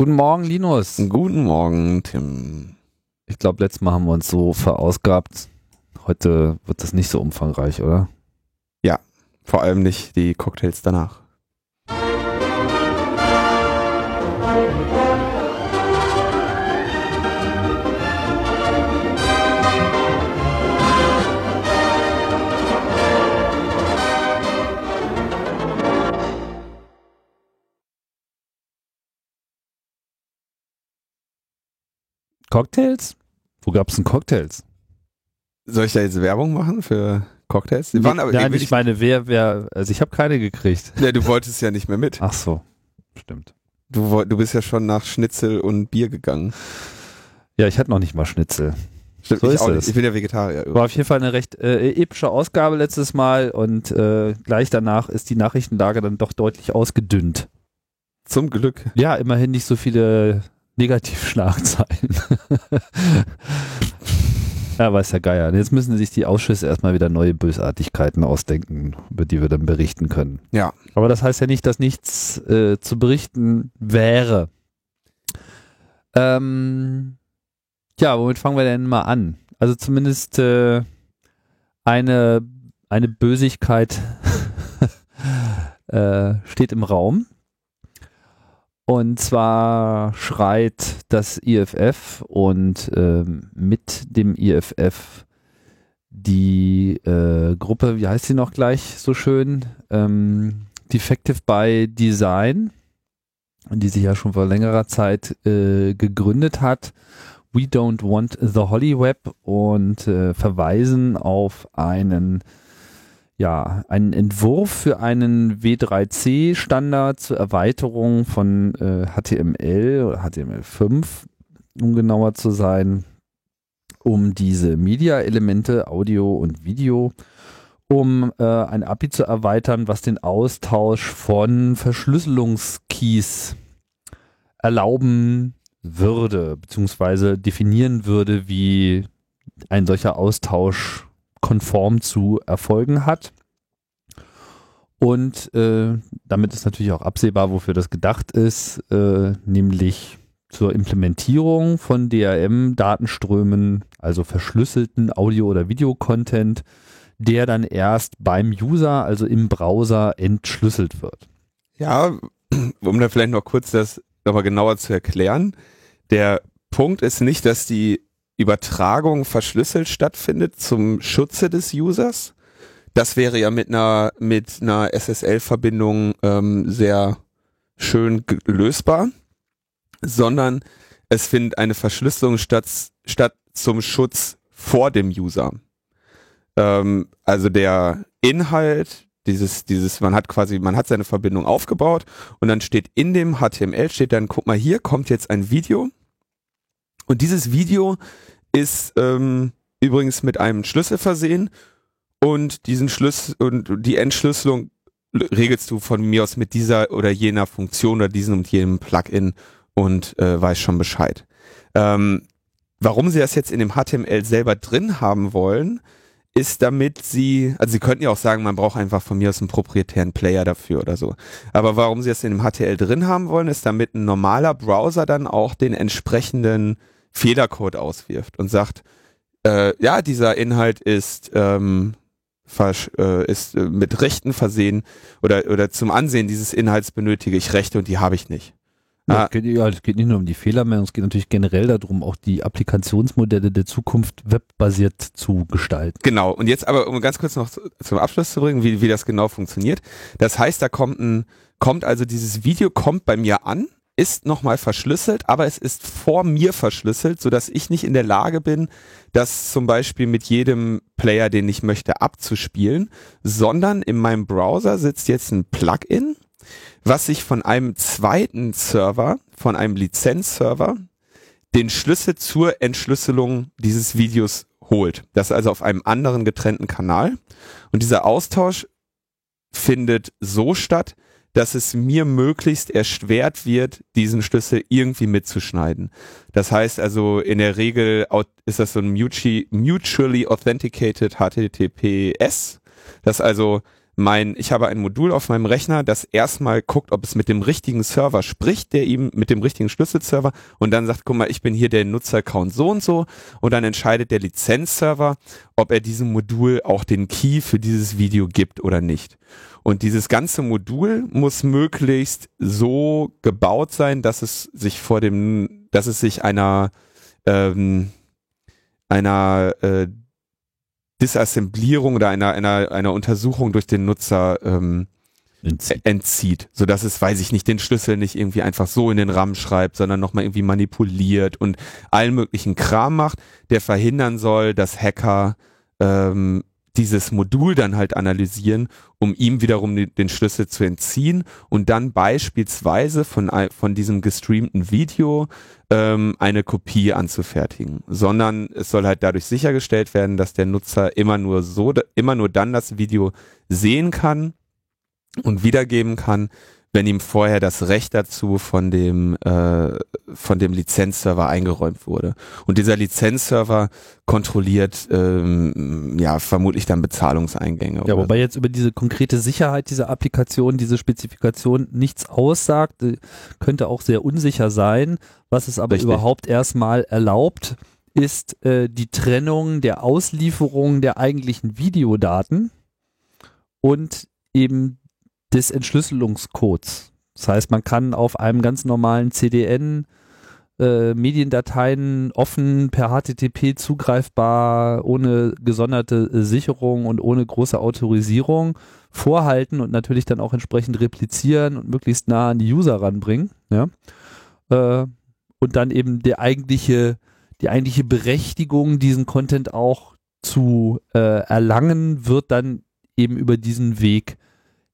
Guten Morgen, Linus. Guten Morgen, Tim. Ich glaube, letztes Mal haben wir uns so verausgabt. Heute wird das nicht so umfangreich, oder? Ja, vor allem nicht die Cocktails danach. Cocktails? Wo gab es denn Cocktails? Soll ich da jetzt Werbung machen für Cocktails? Die waren aber Nein, ich meine, wer, wer, also ich habe keine gekriegt. Ja, du wolltest ja nicht mehr mit. Ach so, stimmt. Du, du bist ja schon nach Schnitzel und Bier gegangen. Ja, ich hatte noch nicht mal Schnitzel. Stimmt, So ich ist auch es. Ich bin ja Vegetarier. War auf jeden Fall eine recht äh, epische Ausgabe letztes Mal und äh, gleich danach ist die Nachrichtenlage dann doch deutlich ausgedünnt. Zum Glück. Ja, immerhin nicht so viele Negativschlagzeilen. ja, weiß der Geier. Jetzt müssen sich die Ausschüsse erstmal wieder neue Bösartigkeiten ausdenken, über die wir dann berichten können. Ja. Aber das heißt ja nicht, dass nichts äh, zu berichten wäre. Ähm, ja, womit fangen wir denn mal an? Also zumindest äh, eine, eine Bösigkeit äh, steht im Raum. Und zwar schreit das IFF und ähm, mit dem IFF die äh, Gruppe, wie heißt sie noch gleich so schön? Ähm, Defective by Design, die sich ja schon vor längerer Zeit äh, gegründet hat. We don't want the Holy Web und äh, verweisen auf einen ja, einen Entwurf für einen W3C-Standard zur Erweiterung von äh, HTML oder HTML5, um genauer zu sein, um diese Media-Elemente, Audio und Video, um äh, ein API zu erweitern, was den Austausch von Verschlüsselungskeys erlauben würde, beziehungsweise definieren würde, wie ein solcher Austausch konform zu erfolgen hat. Und äh, damit ist natürlich auch absehbar, wofür das gedacht ist, äh, nämlich zur Implementierung von DRM-Datenströmen, also verschlüsselten Audio- oder Videocontent, der dann erst beim User, also im Browser, entschlüsselt wird. Ja, um da vielleicht noch kurz das nochmal genauer zu erklären. Der Punkt ist nicht, dass die Übertragung verschlüsselt stattfindet zum Schutze des Users. Das wäre ja mit einer mit einer SSL-Verbindung ähm, sehr schön lösbar, sondern es findet eine Verschlüsselung statt, statt zum Schutz vor dem User. Ähm, also der Inhalt dieses, dieses, man hat quasi, man hat seine Verbindung aufgebaut und dann steht in dem HTML steht dann, guck mal, hier kommt jetzt ein Video und dieses Video ist ähm, übrigens mit einem Schlüssel versehen und diesen Schlüssel und die Entschlüsselung regelst du von mir aus mit dieser oder jener Funktion oder diesem und jenem Plugin und äh, weiß schon Bescheid. Ähm, warum sie das jetzt in dem HTML selber drin haben wollen, ist damit sie, also sie könnten ja auch sagen, man braucht einfach von mir aus einen proprietären Player dafür oder so. Aber warum sie das in dem HTML drin haben wollen, ist damit ein normaler Browser dann auch den entsprechenden Fehlercode auswirft und sagt, äh, ja, dieser Inhalt ist, ähm, äh, ist äh, mit Rechten versehen oder, oder zum Ansehen dieses Inhalts benötige ich Rechte und die habe ich nicht. Ja, Ah. es, geht, ja, es geht nicht nur um die Fehlermeldung, es geht natürlich generell darum, auch die Applikationsmodelle der Zukunft webbasiert zu gestalten. Genau, und jetzt aber, um ganz kurz noch zu- zum Abschluss zu bringen, wie, wie das genau funktioniert. Das heißt, da kommt ein, kommt also dieses Video kommt bei mir an, ist nochmal verschlüsselt, aber es ist vor mir verschlüsselt, sodass ich nicht in der Lage bin, das zum Beispiel mit jedem Player, den ich möchte, abzuspielen, sondern in meinem Browser sitzt jetzt ein Plugin, was sich von einem zweiten Server, von einem Lizenzserver, den Schlüssel zur Entschlüsselung dieses Videos holt. Das also auf einem anderen getrennten Kanal. Und dieser Austausch findet so statt, dass es mir möglichst erschwert wird, diesen Schlüssel irgendwie mitzuschneiden. Das heißt also, in der Regel ist das so ein mutually, mutually authenticated HTTPS, dass also mein, ich habe ein Modul auf meinem Rechner, das erstmal guckt, ob es mit dem richtigen Server spricht, der ihm mit dem richtigen Schlüsselserver und dann sagt, guck mal, ich bin hier der Nutzeraccount so und so und dann entscheidet der Lizenzserver, ob er diesem Modul auch den Key für dieses Video gibt oder nicht. Und dieses ganze Modul muss möglichst so gebaut sein, dass es sich vor dem, dass es sich einer ähm, einer äh, Disassemblierung oder einer, einer, einer Untersuchung durch den Nutzer ähm, entzieht. entzieht, so dass es, weiß ich nicht, den Schlüssel nicht irgendwie einfach so in den RAM schreibt, sondern nochmal irgendwie manipuliert und allen möglichen Kram macht, der verhindern soll, dass Hacker ähm, dieses Modul dann halt analysieren, um ihm wiederum den Schlüssel zu entziehen und dann beispielsweise von, von diesem gestreamten Video ähm, eine Kopie anzufertigen, sondern es soll halt dadurch sichergestellt werden, dass der Nutzer immer nur so, immer nur dann das Video sehen kann und wiedergeben kann, wenn ihm vorher das Recht dazu von dem äh, von dem Lizenzserver eingeräumt wurde. Und dieser Lizenzserver kontrolliert ähm, ja vermutlich dann Bezahlungseingänge. Ja, wobei jetzt über diese konkrete Sicherheit dieser Applikation, diese Spezifikation nichts aussagt, äh, könnte auch sehr unsicher sein. Was es aber Richtig. überhaupt erstmal erlaubt, ist äh, die Trennung der Auslieferung der eigentlichen Videodaten und eben des Entschlüsselungscodes. Das heißt, man kann auf einem ganz normalen CDN äh, Mediendateien offen per HTTP zugreifbar, ohne gesonderte äh, Sicherung und ohne große Autorisierung vorhalten und natürlich dann auch entsprechend replizieren und möglichst nah an die User ranbringen. Ja? Äh, und dann eben der eigentliche, die eigentliche Berechtigung, diesen Content auch zu äh, erlangen, wird dann eben über diesen Weg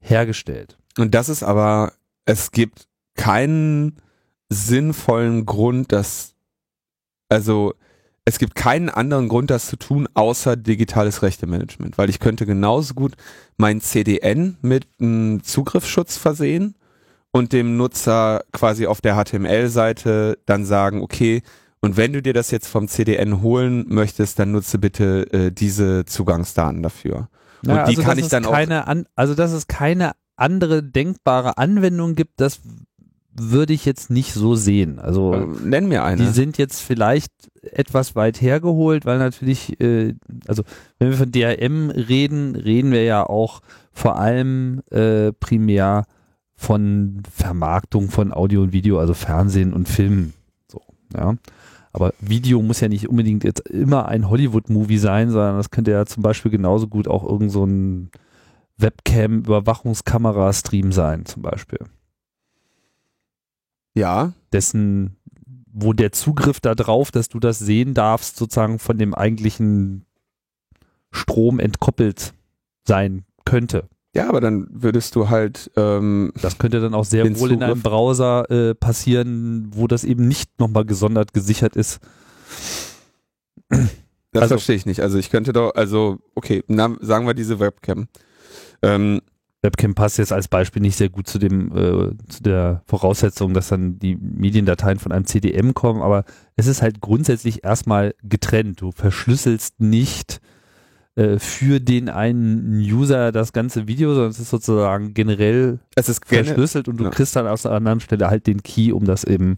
hergestellt. Und das ist aber, es gibt keinen sinnvollen Grund, das, also es gibt keinen anderen Grund, das zu tun, außer digitales Rechtemanagement, weil ich könnte genauso gut mein CDN mit einem Zugriffsschutz versehen und dem Nutzer quasi auf der HTML-Seite dann sagen, okay, und wenn du dir das jetzt vom CDN holen möchtest, dann nutze bitte äh, diese Zugangsdaten dafür. Und ja, die also, kann ich dann auch. An, also, dass es keine andere denkbare Anwendung gibt, das würde ich jetzt nicht so sehen. Also äh, nenn mir eine. Die sind jetzt vielleicht etwas weit hergeholt, weil natürlich, äh, also wenn wir von DRM reden, reden wir ja auch vor allem äh, primär von Vermarktung von Audio und Video, also Fernsehen und Film. So, ja. Aber Video muss ja nicht unbedingt jetzt immer ein Hollywood-Movie sein, sondern das könnte ja zum Beispiel genauso gut auch irgend so ein Webcam-Überwachungskamera-Stream sein, zum Beispiel. Ja. Dessen, wo der Zugriff da drauf, dass du das sehen darfst, sozusagen von dem eigentlichen Strom entkoppelt sein könnte. Ja, aber dann würdest du halt. Ähm, das könnte dann auch sehr wohl Zugriff in einem Browser äh, passieren, wo das eben nicht nochmal gesondert gesichert ist. Das also, verstehe ich nicht. Also ich könnte doch, also okay, na, sagen wir diese Webcam. Ähm, Webcam passt jetzt als Beispiel nicht sehr gut zu dem äh, zu der Voraussetzung, dass dann die Mediendateien von einem CDM kommen, aber es ist halt grundsätzlich erstmal getrennt. Du verschlüsselst nicht äh, für den einen User das ganze Video, sondern es ist sozusagen generell es ist verschlüsselt und du ja. kriegst dann aus einer anderen Stelle halt den Key, um das eben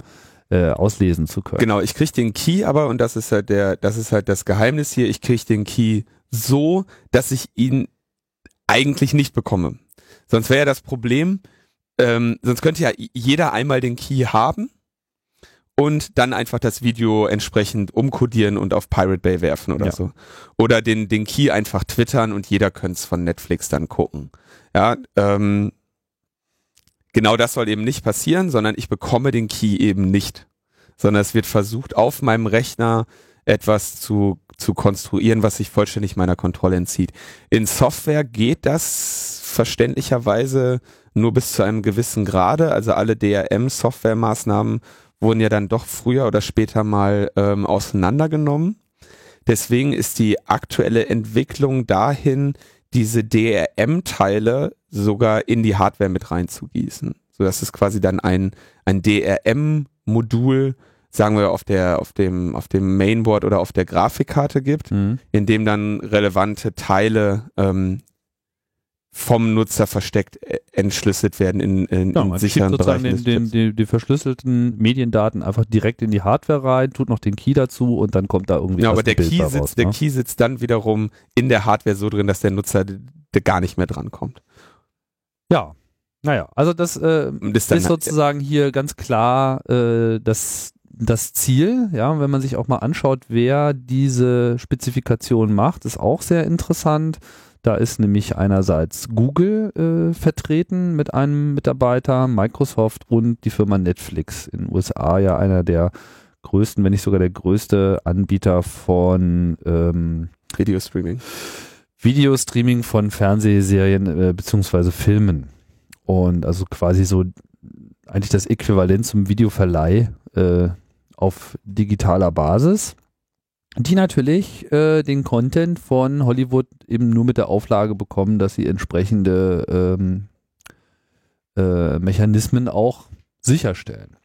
äh, auslesen zu können. Genau, ich krieg den Key aber, und das ist halt der, das ist halt das Geheimnis hier, ich krieg den Key so, dass ich ihn eigentlich nicht bekomme. Sonst wäre ja das Problem, ähm, sonst könnte ja jeder einmal den Key haben und dann einfach das Video entsprechend umkodieren und auf Pirate Bay werfen oder ja. so. Oder den, den Key einfach twittern und jeder könnte es von Netflix dann gucken. Ja, ähm, genau das soll eben nicht passieren, sondern ich bekomme den Key eben nicht. Sondern es wird versucht, auf meinem Rechner etwas zu, zu konstruieren, was sich vollständig meiner Kontrolle entzieht. In Software geht das verständlicherweise nur bis zu einem gewissen Grade. Also alle DRM-Software-Maßnahmen wurden ja dann doch früher oder später mal ähm, auseinandergenommen. Deswegen ist die aktuelle Entwicklung dahin, diese DRM-Teile sogar in die Hardware mit reinzugießen. So dass es quasi dann ein, ein DRM-Modul, sagen wir, auf der, auf dem, auf dem Mainboard oder auf der Grafikkarte gibt, mhm. in dem dann relevante Teile ähm, vom Nutzer versteckt äh, entschlüsselt werden in, in, Ja, in sicheren sozusagen Bereichen. den, den, die, verschlüsselten Mediendaten einfach direkt in die Hardware rein, tut noch den Key dazu und dann kommt da irgendwie ja, aber der Key, bildbar sitzt, raus, der ne? Key sitzt dann wiederum in der Hardware so drin, dass der Nutzer d- d- gar nicht mehr drankommt. Ja, naja, also das äh, Und ist dann ist sozusagen hier ganz klar äh, das, das Ziel. Ja, wenn man sich auch mal anschaut, wer diese Spezifikation macht, ist auch sehr interessant. Da ist nämlich einerseits Google äh, vertreten mit einem Mitarbeiter, Microsoft und die Firma Netflix in den USA, ja einer der größten, wenn nicht sogar der größte Anbieter von ähm, Videostreaming. Videostreaming von Fernsehserien äh, beziehungsweise Filmen. Und also quasi so eigentlich das Äquivalent zum Videoverleih äh, auf digitaler Basis. Die natürlich äh, den Content von Hollywood eben nur mit der Auflage bekommen, dass sie entsprechende ähm, äh, Mechanismen auch sicherstellen.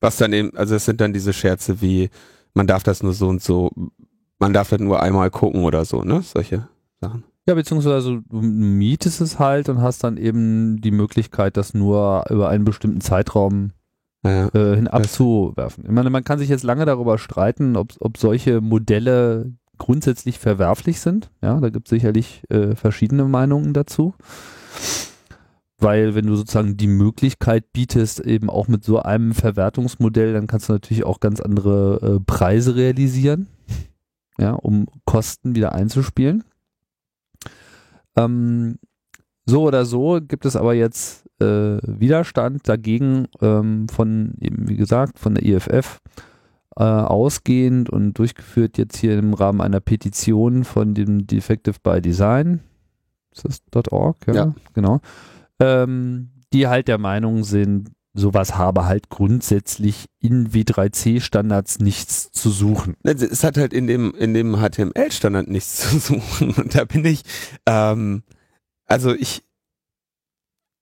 Was dann eben, also es sind dann diese Scherze wie, man darf das nur so und so, man darf das nur einmal gucken oder so, ne? Solche Sachen. Ja, beziehungsweise du mietest es halt und hast dann eben die Möglichkeit, das nur über einen bestimmten Zeitraum Ja, äh, hin abzuwerfen. Ich meine, man kann sich jetzt lange darüber streiten, ob, ob solche Modelle grundsätzlich verwerflich sind. Ja, da gibt es sicherlich äh, verschiedene Meinungen dazu. Weil wenn du sozusagen die Möglichkeit bietest, eben auch mit so einem Verwertungsmodell, dann kannst du natürlich auch ganz andere äh, Preise realisieren, ja, um Kosten wieder einzuspielen. Ähm, so oder so gibt es aber jetzt äh, Widerstand dagegen ähm, von eben wie gesagt von der IFF äh, ausgehend und durchgeführt jetzt hier im Rahmen einer Petition von dem Defective by Design. Ist das .org? Ja, Ja. genau. Ähm, die halt der Meinung sind, sowas habe halt grundsätzlich in W3C-Standards nichts zu suchen. Es hat halt in dem, in dem HTML-Standard nichts zu suchen. Und da bin ich, ähm, also ich,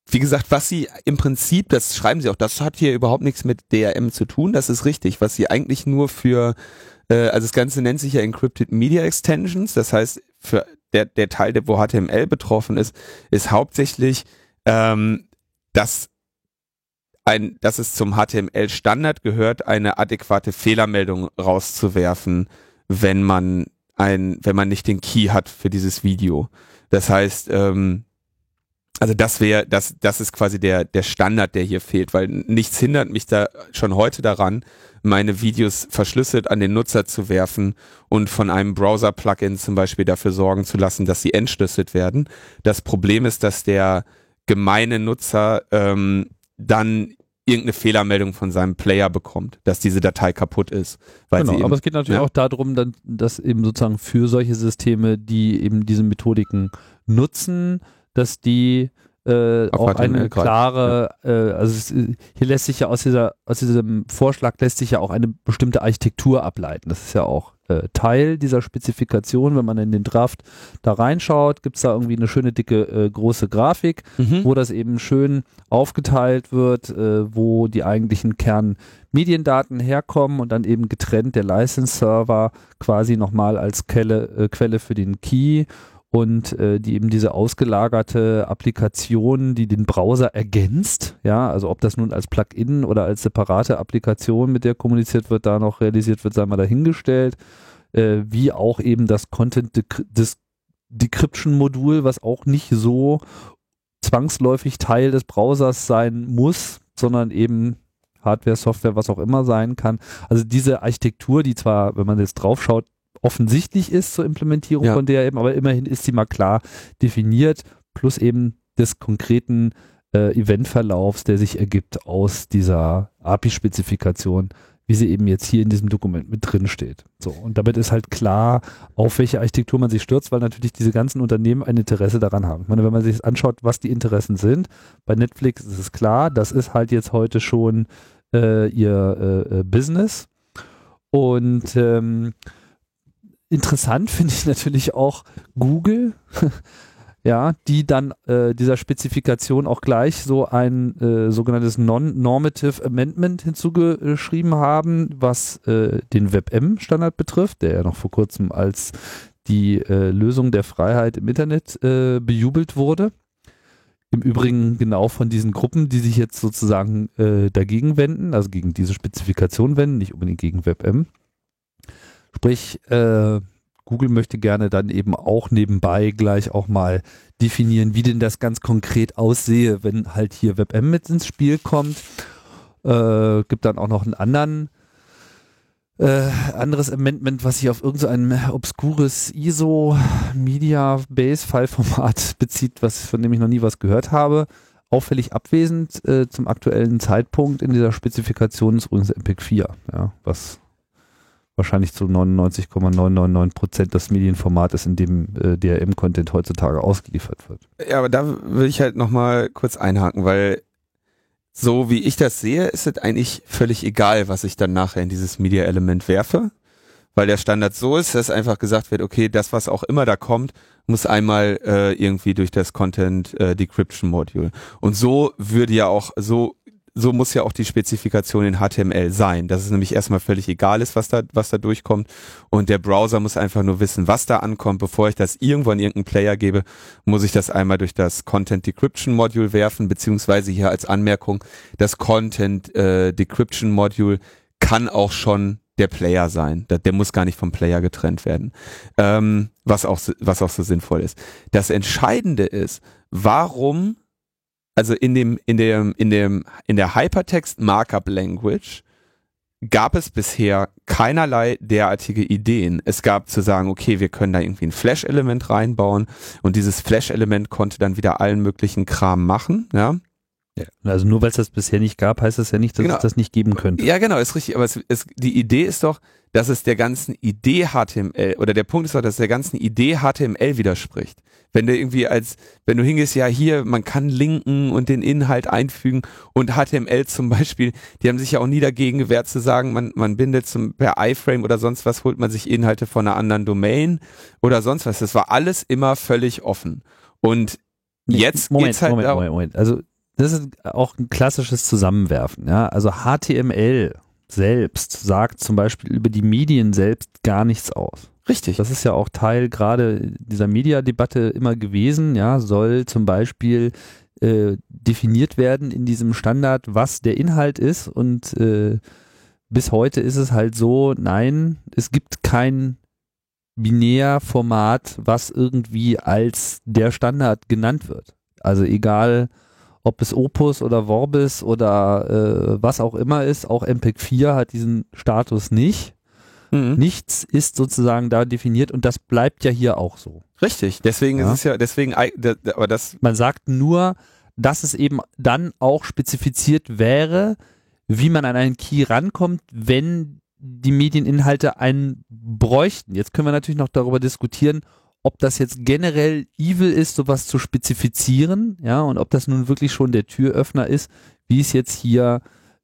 wie gesagt, was sie im Prinzip, das schreiben sie auch, das hat hier überhaupt nichts mit DRM zu tun, das ist richtig. Was sie eigentlich nur für, äh, also das Ganze nennt sich ja Encrypted Media Extensions, das heißt, für der, der Teil, der, wo HTML betroffen ist, ist hauptsächlich, ähm, dass ein, dass es zum HTML-Standard gehört, eine adäquate Fehlermeldung rauszuwerfen, wenn man ein, wenn man nicht den Key hat für dieses Video. Das heißt, ähm, also das wäre, das, das ist quasi der, der Standard, der hier fehlt, weil nichts hindert mich da schon heute daran, meine Videos verschlüsselt an den Nutzer zu werfen und von einem Browser-Plugin zum Beispiel dafür sorgen zu lassen, dass sie entschlüsselt werden. Das Problem ist, dass der gemeine Nutzer ähm, dann irgendeine Fehlermeldung von seinem Player bekommt, dass diese Datei kaputt ist. Weil sie Genau, eben, aber es geht natürlich ja. auch darum, dann, dass eben sozusagen für solche Systeme, die eben diese Methodiken nutzen, dass die äh, auch eine greifen, klare, äh, also es, hier lässt sich ja aus dieser, aus diesem Vorschlag lässt sich ja auch eine bestimmte Architektur ableiten. Das ist ja auch äh, Teil dieser Spezifikation. Wenn man in den Draft da reinschaut, gibt's da irgendwie eine schöne dicke äh, große Grafik, Mhm. wo das eben schön aufgeteilt wird, äh, wo die eigentlichen Kernmediendaten herkommen und dann eben getrennt der License-Server quasi nochmal als Quelle, äh, Quelle für den Key und äh, die eben diese ausgelagerte Applikation, die den Browser ergänzt, ja, also ob das nun als Plugin oder als separate Applikation, mit der kommuniziert wird, da noch realisiert wird, sei mal dahingestellt, äh, wie auch eben das Content Dec- Dis- Decryption Modul, was auch nicht so zwangsläufig Teil des Browsers sein muss, sondern eben Hardware, Software, was auch immer sein kann. Also diese Architektur, die zwar, wenn man jetzt draufschaut, offensichtlich ist zur Implementierung Ja. von DRM, aber immerhin ist sie mal klar definiert, plus eben des konkreten äh, Eventverlaufs, der sich ergibt aus dieser API-Spezifikation, wie sie eben jetzt hier in diesem Dokument mit drin steht. So, und damit ist halt klar, auf welche Architektur man sich stürzt, weil natürlich diese ganzen Unternehmen ein Interesse daran haben. Ich meine, wenn man sich anschaut, was die Interessen sind, bei Netflix ist es klar, das ist halt jetzt heute schon äh, ihr äh, äh, Business. Und ähm, interessant finde ich natürlich auch Google, ja, die dann äh, dieser Spezifikation auch gleich so ein äh, sogenanntes Non-Normative Amendment hinzugeschrieben haben, was äh, den WebM-Standard betrifft, der ja noch vor kurzem als die äh, Lösung der Freiheit im Internet äh, bejubelt wurde. Im Übrigen genau von diesen Gruppen, die sich jetzt sozusagen äh, dagegen wenden, also gegen diese Spezifikation wenden, nicht unbedingt gegen WebM. Sprich, äh, Google möchte gerne dann eben auch nebenbei gleich auch mal definieren, wie denn das ganz konkret aussehe, wenn halt hier WebM mit ins Spiel kommt. Äh, gibt dann auch noch einen anderen äh, anderes Amendment, was sich auf irgendein so obskures ISO Media Base File Format bezieht, was von dem ich noch nie was gehört habe. Auffällig abwesend äh, zum aktuellen Zeitpunkt in dieser Spezifikation ist übrigens MPEG 4, ja, was wahrscheinlich zu 99,999 Prozent das Medienformat ist, in dem äh, DRM-Content heutzutage ausgeliefert wird. Ja, aber da will ich halt nochmal kurz einhaken, weil so wie ich das sehe, ist es eigentlich völlig egal, was ich dann nachher in dieses Media-Element werfe, weil der Standard so ist, dass einfach gesagt wird, okay, das, was auch immer da kommt, muss einmal äh, irgendwie durch das Content äh. Und so würde ja auch, so so muss ja auch die Spezifikation in HTML sein, dass es nämlich erstmal völlig egal ist, was da, was da durchkommt. Und der Browser muss einfach nur wissen, was da ankommt. Bevor ich das irgendwo in irgendeinen Player gebe, muss ich das einmal durch das Content Decryption Module werfen, beziehungsweise hier als Anmerkung, das Content äh, Decryption Module kann auch schon der Player sein. Der, der muss gar nicht vom Player getrennt werden. Ähm, was auch, was auch so sinnvoll ist. Das Entscheidende ist, warum also in dem, in dem, in dem, in der Hypertext Markup Language gab es bisher keinerlei derartige Ideen. Es gab zu sagen, okay, wir können da irgendwie ein Flash-Element reinbauen und dieses Flash-Element konnte dann wieder allen möglichen Kram machen, ja. Ja. Also nur weil es das bisher nicht gab, heißt das ja nicht, dass genau. es das nicht geben könnte. Ja, genau, ist richtig. Aber es, es, die Idee ist doch, dass es der ganzen Idee HTML oder der Punkt ist doch, dass es der ganzen Idee HTML widerspricht. Wenn du irgendwie als, wenn du hingehst, ja hier, man kann linken und den Inhalt einfügen und HTML zum Beispiel, die haben sich ja auch nie dagegen gewehrt zu sagen, man, man bindet zum, per iFrame oder sonst was, holt man sich Inhalte von einer anderen Domain oder sonst was. Das war alles immer völlig offen. Und jetzt Moment, geht's halt Moment, Moment, Moment. Also das ist auch ein klassisches Zusammenwerfen. Ja? Also HTML selbst sagt zum Beispiel über die Medien selbst gar nichts aus. Richtig. Das ist ja auch Teil gerade dieser Mediadebatte immer gewesen. Ja, soll zum Beispiel äh, definiert werden in diesem Standard, was der Inhalt ist. Und äh, bis heute ist es halt so, nein, es gibt kein Binärformat, was irgendwie als der Standard genannt wird. Also egal, ob es Opus oder Vorbis oder äh, was auch immer ist, auch MPEG 4 hat diesen Status nicht. Mhm. Nichts ist sozusagen da definiert und das bleibt ja hier auch so. Richtig, deswegen ja. ist es ja, deswegen, aber das. Man sagt nur, dass es eben dann auch spezifiziert wäre, wie man an einen Key rankommt, wenn die Medieninhalte einen bräuchten. Jetzt können wir natürlich noch darüber diskutieren, ob das jetzt generell evil ist, sowas zu spezifizieren, ja, und ob das nun wirklich schon der Türöffner ist, wie es jetzt hier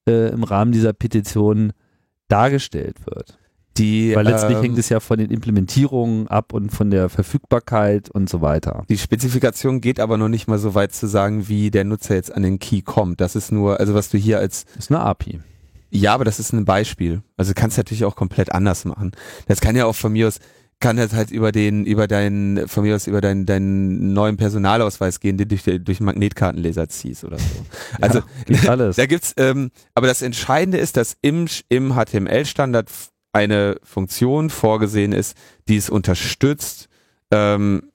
äh, im Rahmen dieser Petition dargestellt wird. Die, Weil letztlich ähm, hängt es ja von den Implementierungen ab und von der Verfügbarkeit und so weiter. Die Spezifikation geht aber noch nicht mal so weit zu sagen, wie der Nutzer jetzt an den Key kommt. Das ist nur, also was du hier als. Das ist eine API. Ja, aber das ist ein Beispiel. Also kannst du natürlich auch komplett anders machen. Das kann ja auch von mir aus, kann das halt über den, über deinen, von mir aus über deinen, deinen neuen Personalausweis gehen, den du durch, durch Magnetkartenleser ziehst oder so. Also ja, alles. da gibt's, ähm, aber das Entscheidende ist, dass im, im HTML-Standard eine Funktion vorgesehen ist, die es unterstützt, ähm,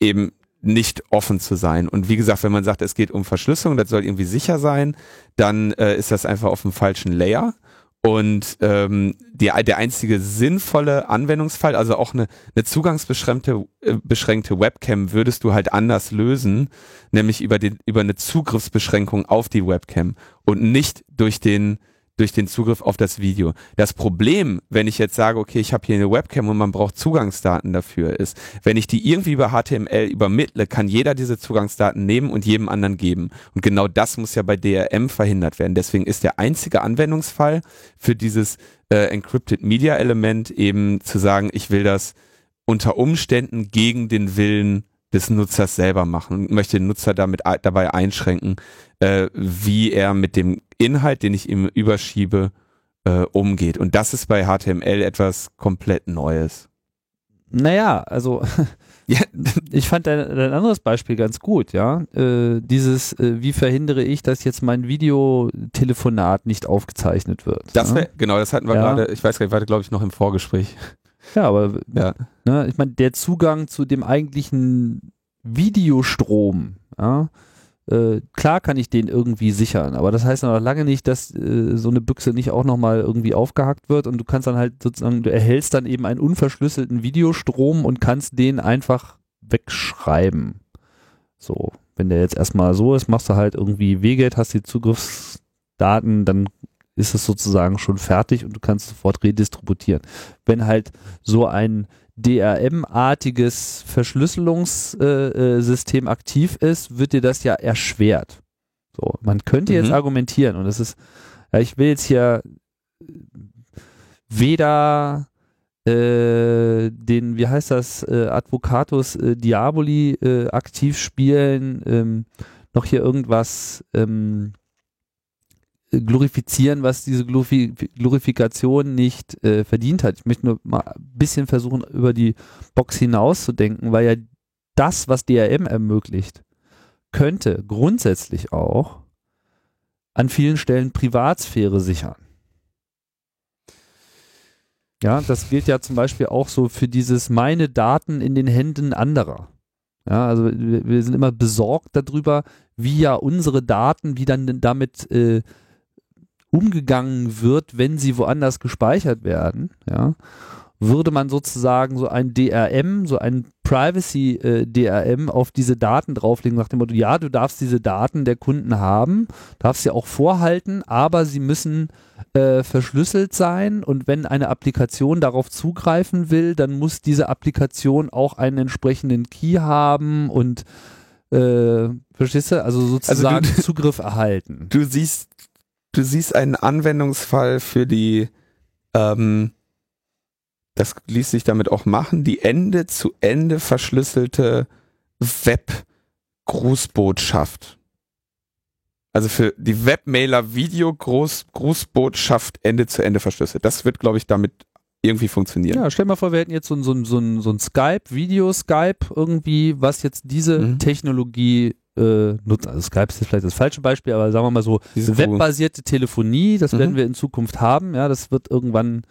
eben nicht offen zu sein. Und wie gesagt, wenn man sagt, es geht um Verschlüsselung, das soll irgendwie sicher sein, dann äh, ist das einfach auf dem falschen Layer. Und ähm, die, der einzige sinnvolle Anwendungsfall, also auch eine, eine zugangsbeschränkte äh, beschränkte Webcam, würdest du halt anders lösen, nämlich über, den, über eine Zugriffsbeschränkung auf die Webcam und nicht durch den durch den Zugriff auf das Video. Das Problem, wenn ich jetzt sage, okay, ich habe hier eine Webcam und man braucht Zugangsdaten dafür, ist, wenn ich die irgendwie über HTML übermittle, kann jeder diese Zugangsdaten nehmen und jedem anderen geben. Und genau das muss ja bei DRM verhindert werden. Deswegen ist der einzige Anwendungsfall für dieses äh, Encrypted Media Element eben zu sagen, ich will das unter Umständen gegen den Willen des Nutzers selber machen und möchte den Nutzer damit dabei einschränken, äh, wie er mit dem Inhalt, den ich ihm überschiebe, äh, umgeht. Und das ist bei HTML etwas komplett Neues. Naja, also ja. ich fand dein, dein, anderes Beispiel ganz gut, ja. Äh, dieses, äh, wie verhindere ich, dass jetzt mein Videotelefonat nicht aufgezeichnet wird? Das wär, ja? genau, das hatten wir ja. gerade, ich weiß gar nicht, war glaube ich noch im Vorgespräch. Ja, aber ja. Ne, ich meine, der Zugang zu dem eigentlichen Videostrom, ja, äh, klar kann ich den irgendwie sichern, aber das heißt noch lange nicht, dass äh, so eine Büchse nicht auch nochmal irgendwie aufgehackt wird und du kannst dann halt sozusagen, du erhältst dann eben einen unverschlüsselten Videostrom und kannst den einfach wegschreiben. So, wenn der jetzt erstmal so ist, machst du halt irgendwie Wegeld, hast die Zugriffsdaten, dann ist es sozusagen schon fertig und du kannst sofort redistributieren. Wenn halt so ein DRM-artiges Verschlüsselungssystem aktiv ist, wird dir das ja erschwert. So, man könnte mhm. jetzt argumentieren und das ist, ja, ich will jetzt hier weder äh, den, wie heißt das, äh, Advocatus äh, Diaboli äh, aktiv spielen, ähm, noch hier irgendwas ähm, glorifizieren, was diese Glorifikation nicht äh, verdient hat. Ich möchte nur mal ein bisschen versuchen, über die Box hinauszudenken, weil ja das, was DRM ermöglicht, könnte grundsätzlich auch an vielen Stellen Privatsphäre sichern. Ja, das gilt ja zum Beispiel auch so für dieses meine Daten in den Händen anderer. Ja, also wir, wir sind immer besorgt darüber, wie ja unsere Daten, wie dann damit äh, umgegangen wird, wenn sie woanders gespeichert werden, ja, würde man sozusagen so ein DRM, so ein Privacy-DRM äh, auf diese Daten drauflegen, nach dem Motto, ja, du darfst diese Daten der Kunden haben, darfst sie auch vorhalten, aber sie müssen äh, verschlüsselt sein und wenn eine Applikation darauf zugreifen will, dann muss diese Applikation auch einen entsprechenden Key haben und äh, verstehst du? Also sozusagen also du, Zugriff erhalten. Du siehst du siehst einen Anwendungsfall für die, ähm, das ließ sich damit auch machen, die Ende zu Ende verschlüsselte Web-Grußbotschaft. Also für die Webmailer-Video-Grußbotschaft Ende zu Ende verschlüsselt. Das wird, glaube ich, damit irgendwie funktionieren. Ja, stell mal vor, wir hätten jetzt so ein, so ein, so ein, so ein Skype, Video-Skype irgendwie, was jetzt diese mhm. Technologie äh, nutzen. Also Skype ist vielleicht das falsche Beispiel, aber sagen wir mal so, Diese webbasierte Telefonie, das mhm. werden wir in Zukunft haben. Ja, das wird irgendwann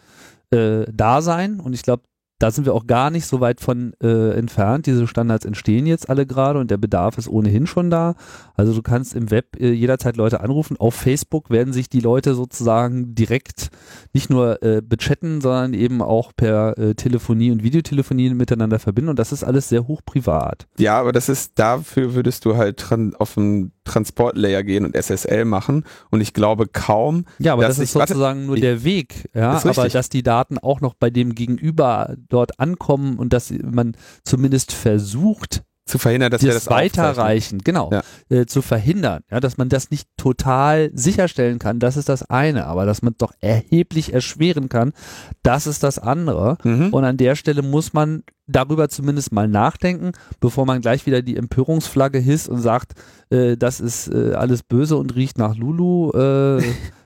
äh, da sein und ich glaube, da sind wir auch gar nicht so weit von äh, entfernt. Diese Standards entstehen jetzt alle gerade und der Bedarf ist ohnehin schon da. Also du kannst im Web äh, jederzeit Leute anrufen. Auf Facebook werden sich die Leute sozusagen direkt nicht nur äh, bechatten, sondern eben auch per äh, Telefonie und Videotelefonie miteinander verbinden und das ist alles sehr hoch privat. Ja, aber das ist, dafür würdest du halt auf einen Transportlayer gehen und SSL machen und ich glaube kaum. Ja, aber das ist sozusagen warte, nur der Weg, ja, aber dass die Daten auch noch bei dem Gegenüber dort ankommen und dass man zumindest versucht, zu verhindern, dass wir das weiterreichen, genau, ja. äh, zu verhindern, ja, dass man das nicht total sicherstellen kann, das ist das eine, aber dass man doch erheblich erschweren kann, das ist das andere. Mhm. Und an der Stelle muss man darüber zumindest mal nachdenken, bevor man gleich wieder die Empörungsflagge hisst und sagt, äh, das ist äh, alles böse und riecht nach Lulu. Äh,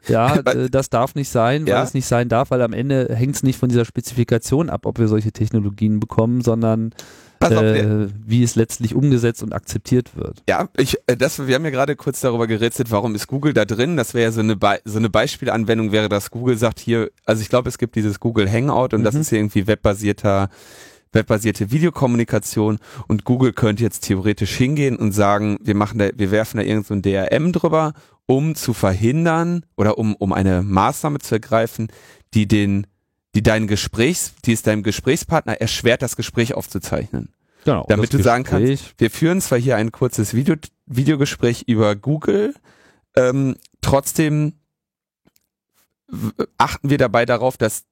ja, äh, das darf nicht sein, weil ja. es nicht sein darf, weil am Ende hängt es nicht von dieser Spezifikation ab, ob wir solche Technologien bekommen, sondern auf, äh, wie es letztlich umgesetzt und akzeptiert wird. Ja, ich, äh, das, wir haben ja gerade kurz darüber gerätselt, warum ist Google da drin? Das wäre ja so eine, Be so eine Beispielanwendung, wäre, dass Google sagt hier, also ich glaube, es gibt dieses Google Hangout und mhm. das ist irgendwie webbasierter webbasierte Videokommunikation und Google könnte jetzt theoretisch hingehen und sagen, wir machen da, wir werfen da irgendein so DRM drüber, um zu verhindern oder um, um eine Maßnahme zu ergreifen, die den die deinen Gesprächs, die es deinem Gesprächspartner erschwert, das Gespräch aufzuzeichnen. Genau. Damit du sagen kannst, wir führen zwar hier ein kurzes Video, Videogespräch über Google, ähm, trotzdem achten wir dabei darauf, dass